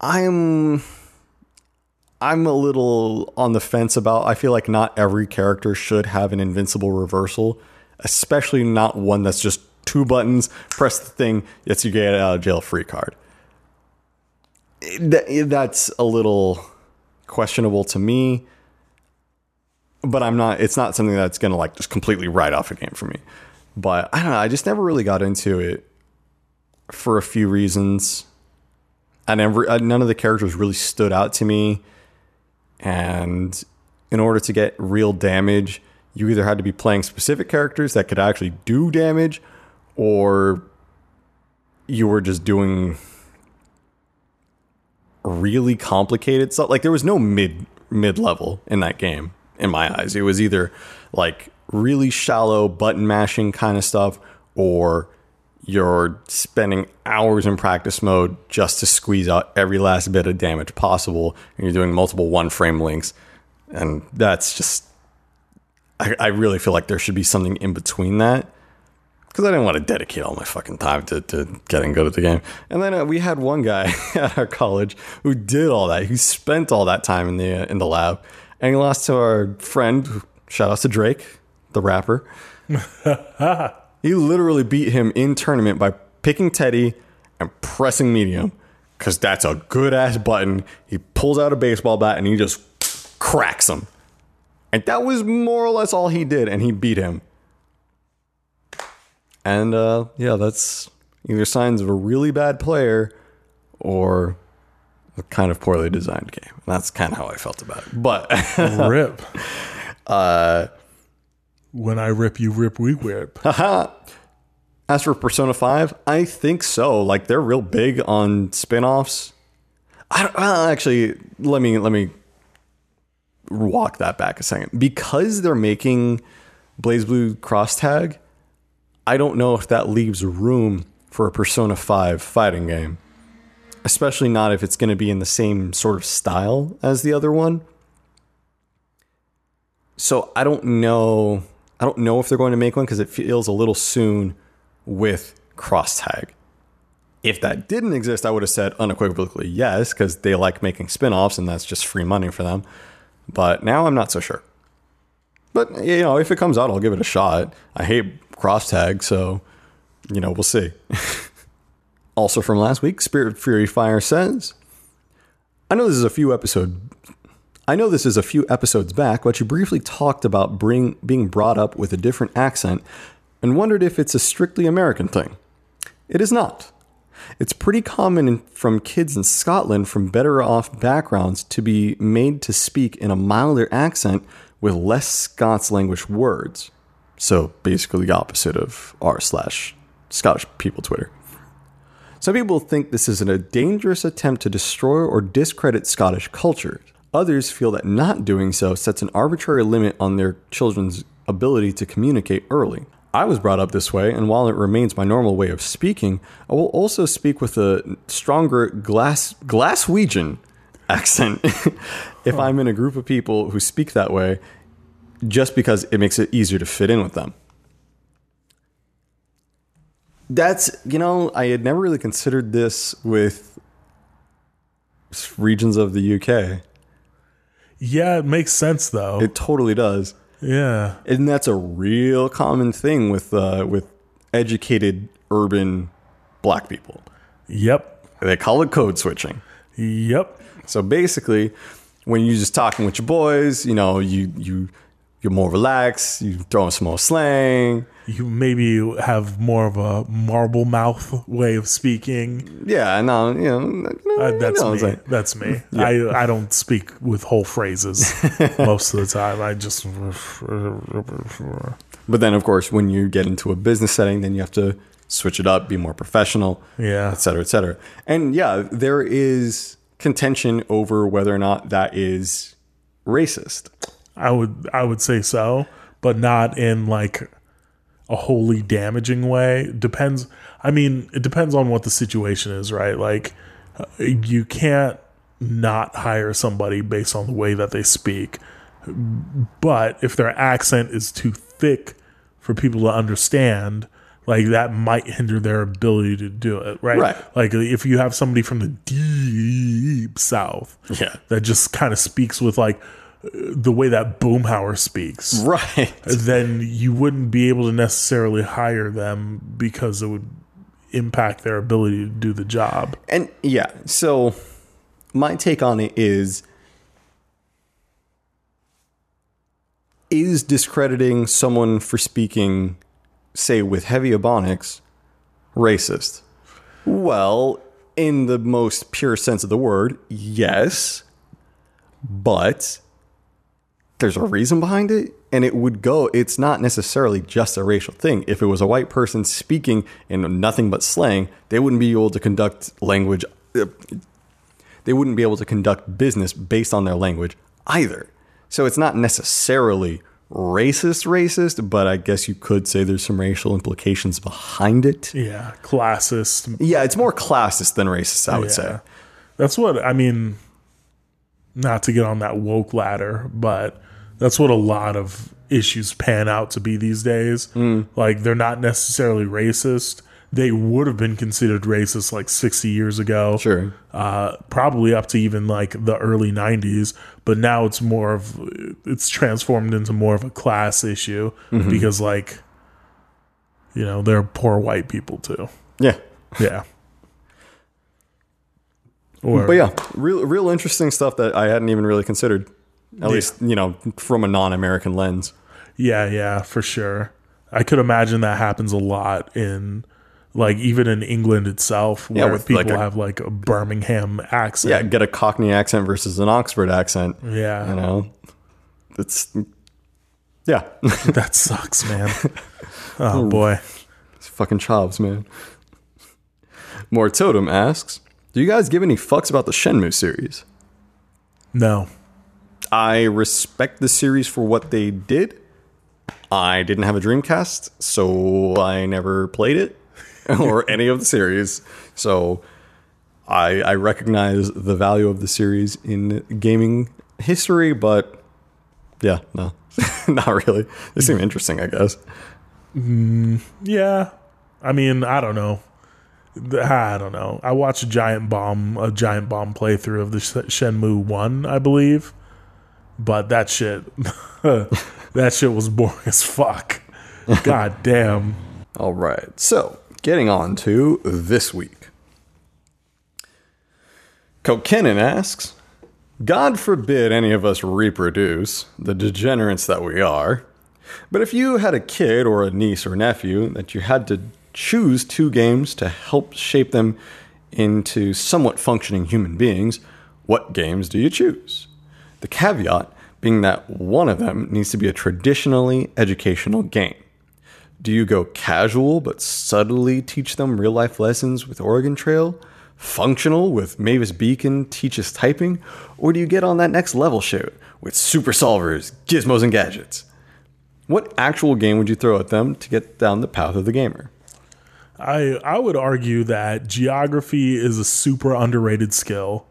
I'm I'm a little on the fence about I feel like not every character should have an invincible reversal, especially not one that's just two buttons, press the thing, gets you get out of jail free card. That's a little questionable to me but I'm not. It's not something that's gonna like just completely write off a game for me. But I don't know. I just never really got into it for a few reasons. Never. uh, None of the characters really stood out to me, and in order to get real damage, you either had to be playing specific characters that could actually do damage, or you were just doing really complicated stuff. Like there was no mid mid level in that game in my eyes. It was either like really shallow button mashing kind of stuff or you're spending hours in practice mode just to squeeze out every last bit of damage possible and you're doing multiple one frame links and that's just I, I really feel like there should be something in between that because I didn't want to dedicate all my fucking time to, to getting good at the game. And then uh, we had one guy [LAUGHS] at our college who did all that. Who spent all that time in the uh, in the lab, and he lost to our friend. Shout out to Drake, the rapper. [LAUGHS] he literally beat him in tournament by picking Teddy and pressing medium because that's a good ass button. He pulls out a baseball bat and he just cracks him. And that was more or less all he did, and he beat him. And uh, yeah, that's either signs of a really bad player or a kind of poorly designed game. That's kind of how I felt about it. But rip. [LAUGHS] Uh, when I rip, you rip, we whip. [LAUGHS] Haha. As for Persona 5, I think so. Like they're real big on spin-offs. I don't well, actually let me let me walk that back a second. Because they're making BlazBlue Cross Tag, I don't know if that leaves room for a Persona 5 fighting game. Especially not if it's going to be in the same sort of style as the other one. So I don't know I don't know if they're going to make one because it feels a little soon with cross tag. If that didn't exist, I would have said unequivocally yes, because they like making spin offs and that's just free money for them. But now I'm not so sure. But, you know, if it comes out, I'll give it a shot. I hate cross tag, so, you know, we'll see. [LAUGHS] also from last week, Spirit Fury Fire says, I know this is a few episodes. I know this is a few episodes back, but you briefly talked about bring, being brought up with a different accent and wondered if it's a strictly American thing. It is not. It's pretty common from kids in Scotland from better off backgrounds to be made to speak in a milder accent with less Scots language words. So basically the opposite of r slash Scottish people Twitter. Some people think this is a dangerous attempt to destroy or discredit Scottish culture. Others feel that not doing so sets an arbitrary limit on their children's ability to communicate early. I was brought up this way, and while it remains my normal way of speaking, I will also speak with a stronger glass Glaswegian accent [LAUGHS] if I'm in a group of people who speak that way, just because it makes it easier to fit in with them. That's you know I had never really considered this with regions of the UK. Yeah, it makes sense though. It totally does. Yeah, and that's a real common thing with uh, with educated urban black people. Yep. They call it code switching. Yep. So basically, when you're just talking with your boys, you know, you you you're more relaxed. You throw in some more slang. You maybe have more of a marble mouth way of speaking. Yeah, no, you know, uh, that's you know, me. Like, that's me. [LAUGHS] Yeah. I I don't speak with whole phrases [LAUGHS] most of the time. I just. But then, of course, when you get into a business setting, then you have to switch it up, be more professional, yeah, et cetera, et cetera. And yeah, there is contention over whether or not that is racist. I would I would say so, but not in like a wholly damaging way. Depends. I mean, it depends on what the situation is, right? Like, uh, you can't not hire somebody based on the way that they speak. But if their accent is too thick for people to understand, like that might hinder their ability to do it, right? Right. Like if you have somebody from the deep south, yeah, that just kind of speaks with like the way that Boomhauer speaks, right? Then you wouldn't be able to necessarily hire them because it would impact their ability to do the job. And yeah, so my take on it is is discrediting someone for speaking say with heavy ebonics racist? Well, in the most pure sense of the word, yes. But there's a reason behind it and it would go it's not necessarily just a racial thing. If it was a white person speaking in nothing but slang they wouldn't be able to conduct language uh, they wouldn't be able to conduct business based on their language either. So it's not necessarily racist racist but i guess you could say there's some racial implications behind it. Yeah classist. Yeah it's more classist than racist i would yeah. say that's what i mean not to get on that woke ladder but that's what a lot of issues pan out to be these days. Mm. Like they're not necessarily racist. they would have been considered racist like 60 years ago. Sure. Uh, probably up to even like the early 90s, but now it's more of it's transformed into more of a class issue because like you know, they're poor white people too. Yeah. Yeah. Or But yeah, real real interesting stuff that I hadn't even really considered. At least, you know, from a non-American lens. Yeah, yeah, for sure. I could imagine that happens a lot in like even in England itself Yeah, where with, people like, a- have like a Birmingham accent. Yeah, get a Cockney accent versus an Oxford accent. Yeah. You know, it's yeah, [LAUGHS] that sucks, man. [LAUGHS] Oh boy. it's fucking chops, man. More Totem asks, "Do you guys give any fucks about the Shenmue series?" No. I respect the series for what they did. I didn't have a Dreamcast, so I never played it [LAUGHS] or [LAUGHS] any of the series. So I, I recognize the value of the series in gaming history, but yeah, no, [LAUGHS] not really. They seem interesting, I guess. Mm, yeah. I mean, I don't know. I don't know. I watched a giant bomb, a giant bomb playthrough of the Shenmue one, I believe, but that shit, [LAUGHS] that shit was boring as fuck. [LAUGHS] God damn. All right. So, getting on to this week. Kokenin asks God forbid any of us reproduce, the degenerates that we are. But if you had a kid or a niece or nephew that you had to choose two games to help shape them into somewhat functioning human beings, what games do you choose? The caveat being that one of them needs to be a traditionally educational game. Do you go casual but subtly teach them real life lessons with Oregon Trail? Functional with Mavis Beacon teaches typing? Or do you get on that next level shit with super solvers, gizmos, and gadgets? What actual game would you throw at them to get down the path of the gamer? I I would argue that geography is a super underrated skill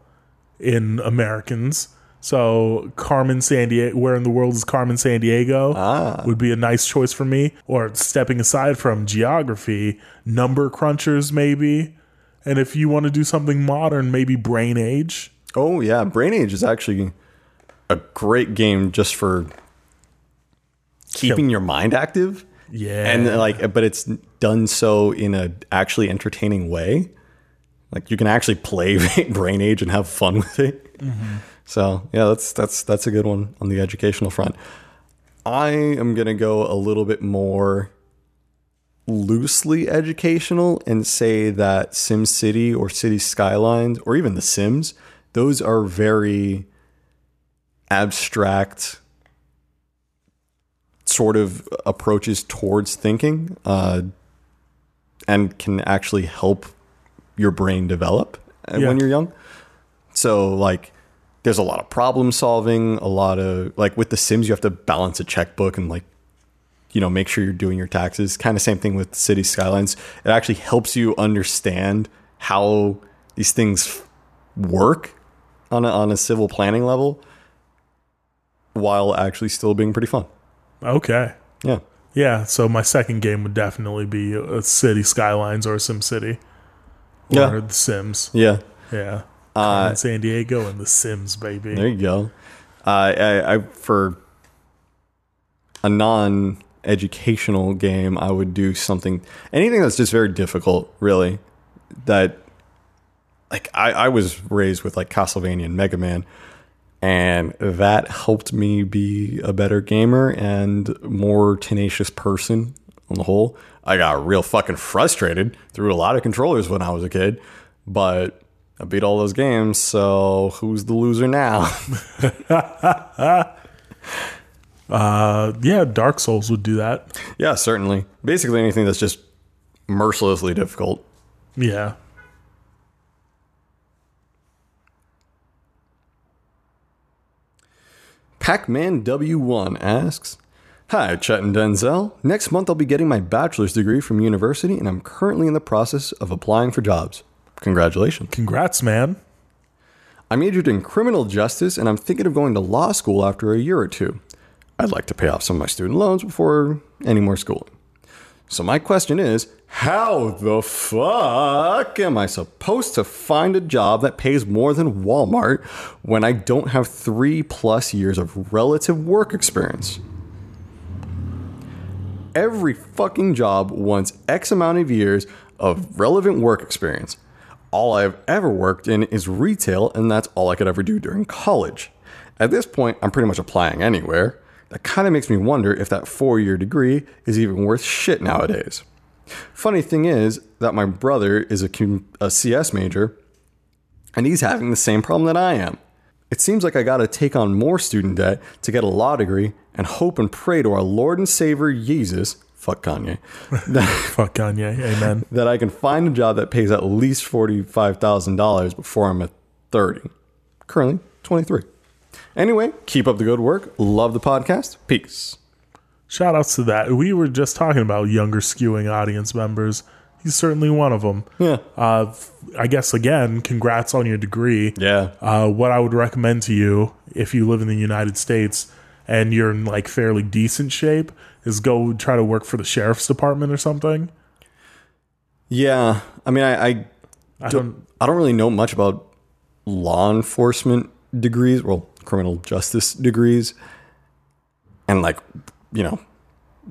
in Americans. So Carmen Sandiego, where in the world is Carmen Sandiego, ah. would be a nice choice for me. Or stepping aside from geography, number crunchers maybe. And if you want to do something modern, maybe Brain Age. Oh, yeah. Brain Age is actually a great game just for keeping your mind active. Yeah, and like but it's done so in a actually entertaining way like you can actually play [LAUGHS] brain age and have fun with it mm-hmm. So yeah that's that's that's a good one on the educational front i am going to go a little bit more loosely educational and say that SimCity or City Skylines or even The Sims, those are very abstract sort of approaches towards thinking uh, and can actually help your brain develop uh, Yeah. when you're young. So, like, there's a lot of problem solving, a lot of like with The Sims, you have to balance a checkbook and like you know make sure you're doing your taxes kind of same thing with city skylines it actually helps you understand how these things work on a, on a civil planning level while actually still being pretty fun okay. yeah Yeah, so my second game would definitely be a City Skylines or Sim City. Or Yeah. The Sims. yeah Yeah. Carmen Sandiego and The Sims, baby. there you go uh, I, I for a non educational game i would do something anything that's just very difficult really that like I, I was raised with like Castlevania and Mega Man, and that helped me be a better gamer and more tenacious person on the whole. I got real fucking frustrated through a lot of controllers when I was a kid, but I beat all those games, so who's the loser now? [LAUGHS] Uh, yeah, Dark Souls would do that. yeah, certainly. Basically anything that's just mercilessly difficult. Yeah. Pac-Man W1 asks, Hi, Chet and Denzel. Next month I'll be getting my bachelor's degree from university and I'm currently in the process of applying for jobs. Congratulations. Congrats, man. I majored in criminal justice and I'm thinking of going to law school after a year or two. I'd like to pay off some of my student loans before any more schooling. So my question is, how the fuck am I supposed to find a job that pays more than Walmart when I don't have three plus years of relative work experience? Every fucking job wants X amount of years of relevant work experience. All I've ever worked in is retail, and that's all I could ever do during college. At this point, I'm pretty much applying anywhere. That kind of makes me wonder if that four year degree is even worth shit nowadays. Funny thing is that my brother is a, a CS major, and he's having the same problem that I am. It seems like I gotta take on more student debt to get a law degree and hope and pray to our Lord and Savior Jesus, fuck Kanye, [LAUGHS] Fuck Kanye. Amen. that I can find a job that pays at least $45,000 before I'm at 30. Currently, 23. Anyway, keep up the good work. Love the podcast. Peace. Shout outs to that. We were just talking about younger skewing audience members. He's certainly one of them. Yeah. Uh, I guess again, congrats on your degree. Yeah. Uh, what I would recommend to you if you live in the United States and you're in like fairly decent shape is go try to work for the sheriff's department or something. Yeah. I mean, I, I I don't. I don't really know much about law enforcement degrees, well, criminal justice degrees, and like, you know,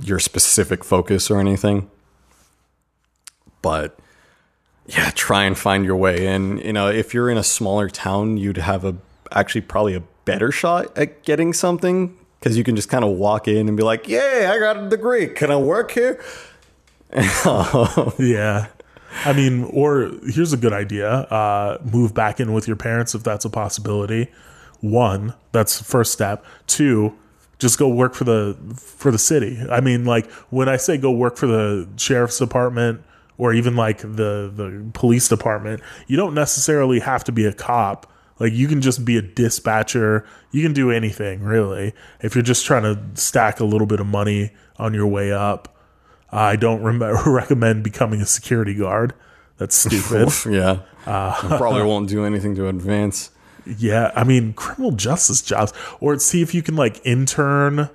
your specific focus or anything. But yeah, try and find your way in. You know, if you're in a smaller town, you'd have a actually probably a better shot at getting something because you can just kind of walk in and be like, "Yeah, I got a degree. Can I work here?" [LAUGHS] Yeah. I mean, or here's a good idea: uh, move back in with your parents if that's a possibility. One, that's the first step. Two, just go work for the for the city. I mean, like when I say go work for the sheriff's department or even like the the police department, you don't necessarily have to be a cop. Like you can just be a dispatcher. You can do anything really if you're just trying to stack a little bit of money on your way up. I don't [LAUGHS] rem- recommend becoming a security guard. That's [LAUGHS] stupid. yeah, I probably [LAUGHS] won't do anything to advance. yeah, I mean criminal justice jobs, or see if you can like intern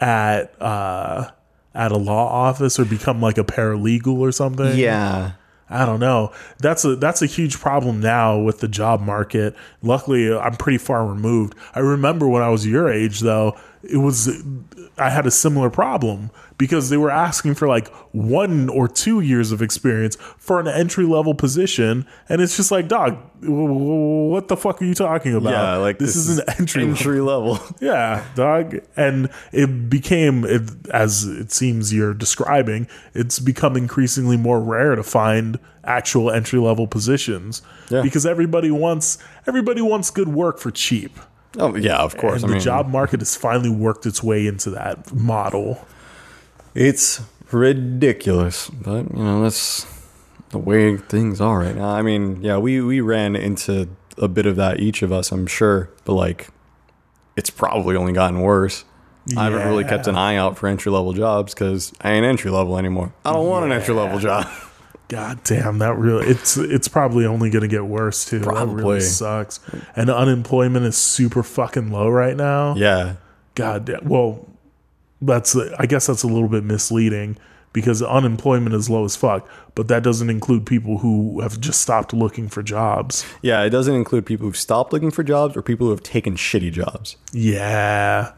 at uh, at a law office or become like a paralegal or something. Yeah. I don't know. That's a that's a huge problem now with the job market. Luckily, I'm pretty far removed. I remember when I was your age, though, it was I had a similar problem because they were asking for like one or two years of experience for an entry level position, and it's just like, dog, what the fuck are you talking about? Yeah, like this, is, an entry level. entry level. [LAUGHS] Yeah, dog. And it became, it, as it seems you're describing, it's become increasingly more rare to find actual entry level positions Yeah. because everybody wants everybody wants good work for cheap. Oh yeah, of course. And I the mean, job market has finally worked its way into that model. It's ridiculous, but you know that's the way things are right now. I mean, yeah, we we ran into a bit of that each of us, I'm sure, but like, it's probably only gotten worse. I haven't really kept an eye out for entry level jobs because I ain't entry level anymore. I don't want an entry level job. God damn, that really it's it's probably only going to get worse too. That Probably. really sucks. And unemployment is super fucking low right now. yeah, God damn. Well, that's I guess that's a little bit misleading because unemployment is low as fuck, but that doesn't include people who have just stopped looking for jobs. yeah. It doesn't include people who've stopped looking for jobs or people who have taken shitty jobs. Yeah.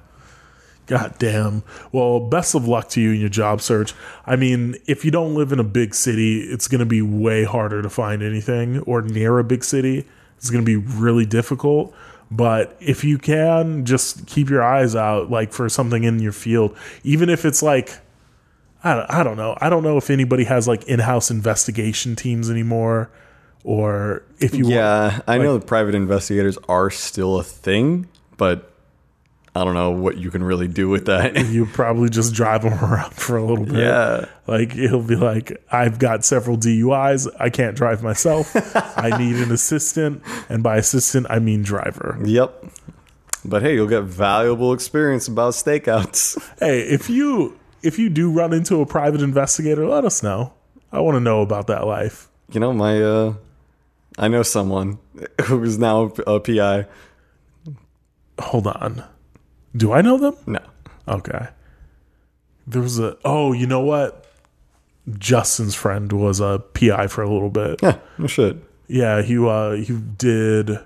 God damn. Well, best of luck to you in your job search. I mean, if you don't live in a big city, it's going to be way harder to find anything, or near a big city, it's going to be really difficult. But if you can, just keep your eyes out, like for something in your field, even if it's like, I don't, I don't know. I don't know if anybody has like in house investigation teams anymore, or if you want, Yeah, I know that private investigators are still a thing, but I don't know what you can really do with that. you [LAUGHS] probably just drive them around for a little bit. yeah. Like he'll be like, I've got several DUIs. I can't drive myself. I [LAUGHS] need an assistant, and by assistant I mean driver. Yep. But hey, you'll get valuable experience about stakeouts. [LAUGHS] Hey, if you if you do run into a private investigator, let us know. I want to know about that life. You know, my uh I know someone who is now a PI. Hold on. Do I know them? No. Okay. There was a oh, you know what? Justin's friend was a PI for a little bit. Yeah, no shit. Yeah, he uh, he did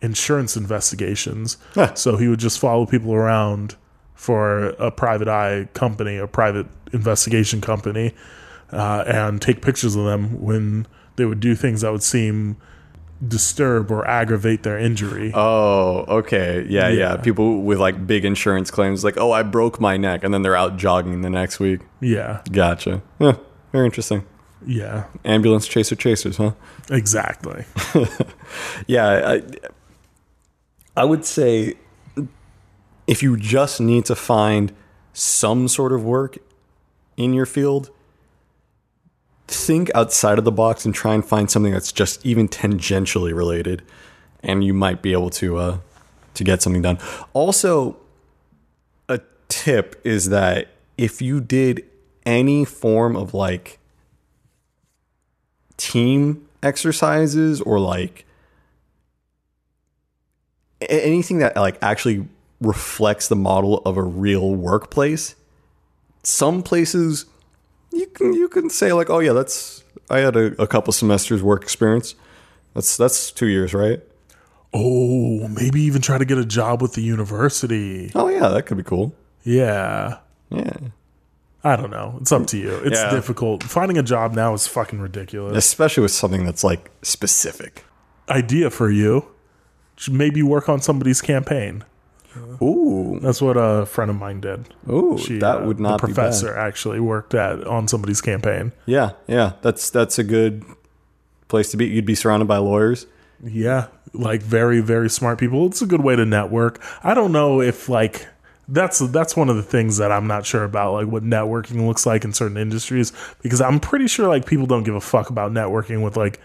insurance investigations. Huh. So he would just follow people around for a private eye company, a private investigation company, uh, and take pictures of them when they would do things that would seem disturb or aggravate their injury. Oh, okay. Yeah, yeah, Yeah. People with like big insurance claims, like, oh, I broke my neck, and then they're out jogging the next week. yeah, Gotcha. Yeah, very interesting. yeah, Ambulance chaser chasers, huh? exactly. [LAUGHS] Yeah, I, I would say if you just need to find some sort of work in your field, think outside of the box and try and find something that's just even tangentially related, and you might be able to uh, to get something done. Also, a tip is that if you did any form of like team exercises or like anything that like actually reflects the model of a real workplace some places you can you can say like oh yeah that's i had a, a couple semesters work experience that's that's two years right Oh, maybe even try to get a job with the university. oh yeah that could be cool Yeah. yeah I don't know. It's up to you. It's Yeah. difficult. Finding a job now is fucking ridiculous. especially with something that's like specific Idea for you. Maybe work on somebody's campaign. ooh That's what a friend of mine did. She, that uh, would not the professor actually worked at on somebody's campaign. yeah yeah that's that's a good place to be you'd be surrounded by lawyers Yeah, like very very smart people. It's a good way to network. I don't know if like that's that's one of the things that I'm not sure about like what networking looks like in certain industries because I'm pretty sure like people don't give a fuck about networking with like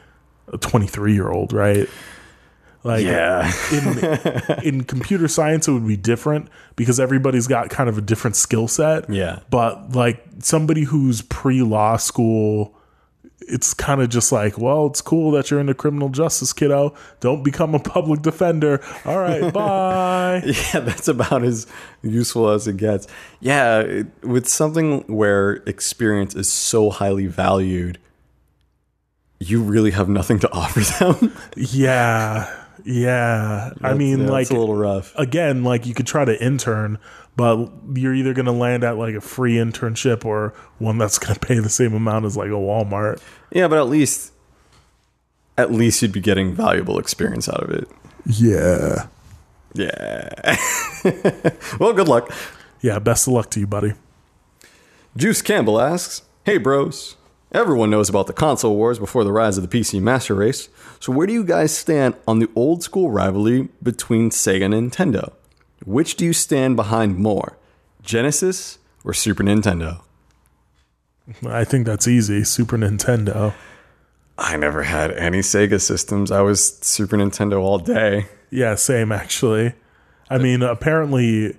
a 23 year old, right? Like yeah in in computer science it would be different because everybody's got kind of a different skill set. Yeah. But like somebody who's pre law school, it's kind of just like, well, it's cool that you're into criminal justice, kiddo. Don't become a public defender. All right, [LAUGHS] bye. Yeah, that's about as useful as it gets. Yeah, it, with something where experience is so highly valued, you really have nothing to [LAUGHS] offer them. yeah. Yeah. I mean, like it's a little rough. again, like you could try to intern, but you're either going to land at like a free internship or one that's going to pay the same amount as like a Walmart. Yeah, but at least, at least you'd be getting valuable experience out of it. Yeah. Yeah. [LAUGHS] well, good luck. Yeah. Best of luck to you, buddy. Juice Campbell asks, Hey bros, everyone knows about the console wars before the rise of the PC Master Race. So where do you guys stand on the old school rivalry between Sega and Nintendo? Which do you stand behind more, Genesis or Super Nintendo? I think that's easy. Super Nintendo. I never had any Sega systems. I was Super Nintendo all day. Yeah, same actually. I mean, apparently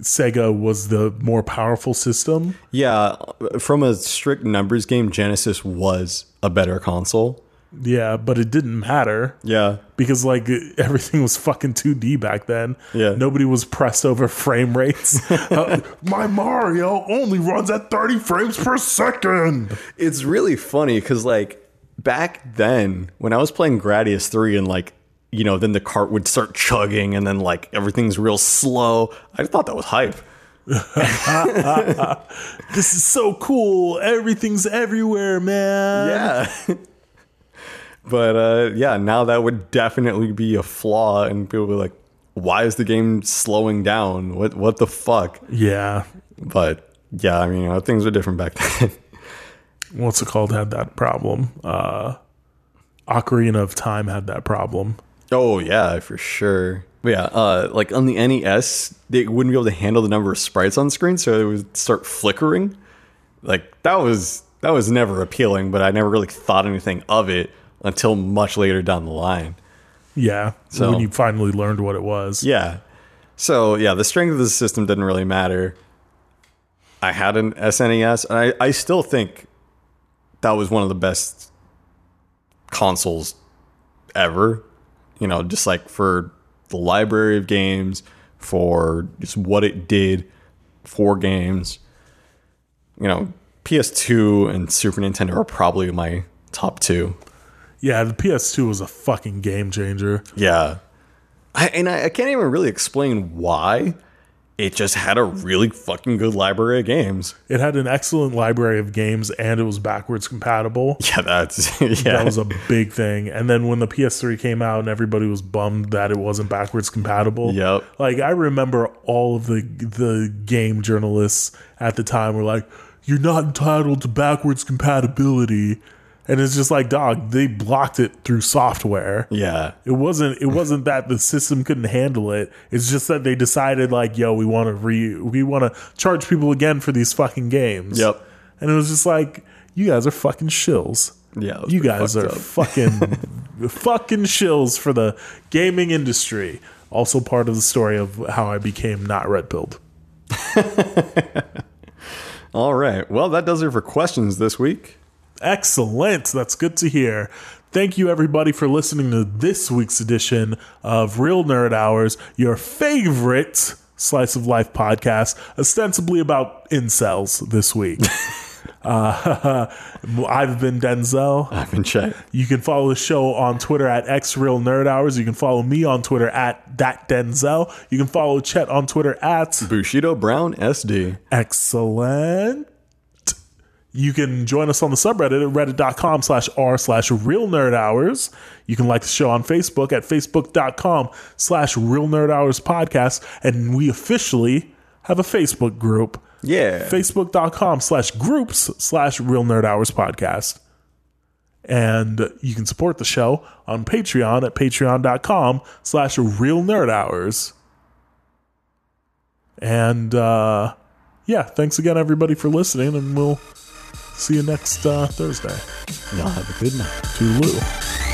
Sega was the more powerful system. Yeah, from a strict numbers game, Genesis was a better console. Yeah, but it didn't matter Yeah. because like [LAUGHS] everything was fucking 2D back then. Yeah. Nobody was pressed over frame rates. [LAUGHS] Uh, my Mario only runs at 30 frames per second. It's really funny because, like, back then when I was playing Gradius 3 and, like, you know, then the cart would start chugging and then, like, everything's real slow. I thought that was hype. [LAUGHS] This is so cool. Everything's everywhere, man. Yeah. [LAUGHS] but, uh, yeah, now that would definitely be a flaw. And people would be like, why is the game slowing down? What, what the fuck? Yeah. But, yeah, I mean, you know, things were different back [LAUGHS] then. What's it called had that problem. Uh Ocarina of Time had that problem. Oh yeah, for sure. But yeah, uh, like on the NES, they wouldn't be able to handle the number of sprites on screen, so it would start flickering. Like that was that was never appealing, but I never really thought anything of it until much later down the line. Yeah. So- when you finally learned what it was. Yeah. So yeah, the strength of the system didn't really matter. I had an SNES, and I, I still think that was one of the best consoles ever. You know, just like for the library of games, for just what it did for games. You know, PS2 and Super Nintendo are probably my top two. Yeah, the PS2 was a fucking game changer. Yeah. I, and I, I can't even really explain why. It just had a really fucking good library of games. It had an excellent library of games and it was backwards compatible. [LAUGHS] Yeah, that's [LAUGHS] yeah. That was a big thing. And then when the PS3 came out and everybody was bummed that it wasn't backwards compatible. Yep. Like I remember all of the the game journalists at the time were like, "You're not entitled to backwards compatibility." And it's just like, dog, they blocked it through software. yeah. It wasn't it wasn't that the system couldn't handle it. It's just that they decided like, yo, we want to re we want to charge people again for these fucking games. Yep. And it was just like, you guys are fucking shills. Yeah. You guys are up. fucking [LAUGHS] fucking shills for the gaming industry. Also part of the story of how I became not red pilled. [LAUGHS] All right. Well, that does it for questions this week. Excellent. That's good to hear. Thank you, everybody, for listening to this week's edition of Real Nerd Hours, your favorite slice of life podcast, ostensibly about incels this week. [LAUGHS] uh, [LAUGHS] I've been Denzel. I've been Chet. You can follow the show on Twitter at XReal Nerd Hours. You can follow me on Twitter at that Denzel. You can follow Chet on Twitter at Bushido Brown SD. Excellent. You can join us on the subreddit at reddit.com slash r slash real nerd hours. You can like the show on Facebook at facebook.com slash real nerd hours podcast. And we officially have a Facebook group, Yeah. facebook.com slash groups slash real nerd hours podcast. And you can support the show on Patreon at patreon.com slash real nerd hours. And uh, yeah, thanks again, everybody, for listening. And we'll see you next uh, Thursday. Y'all have a good night. Toodaloo.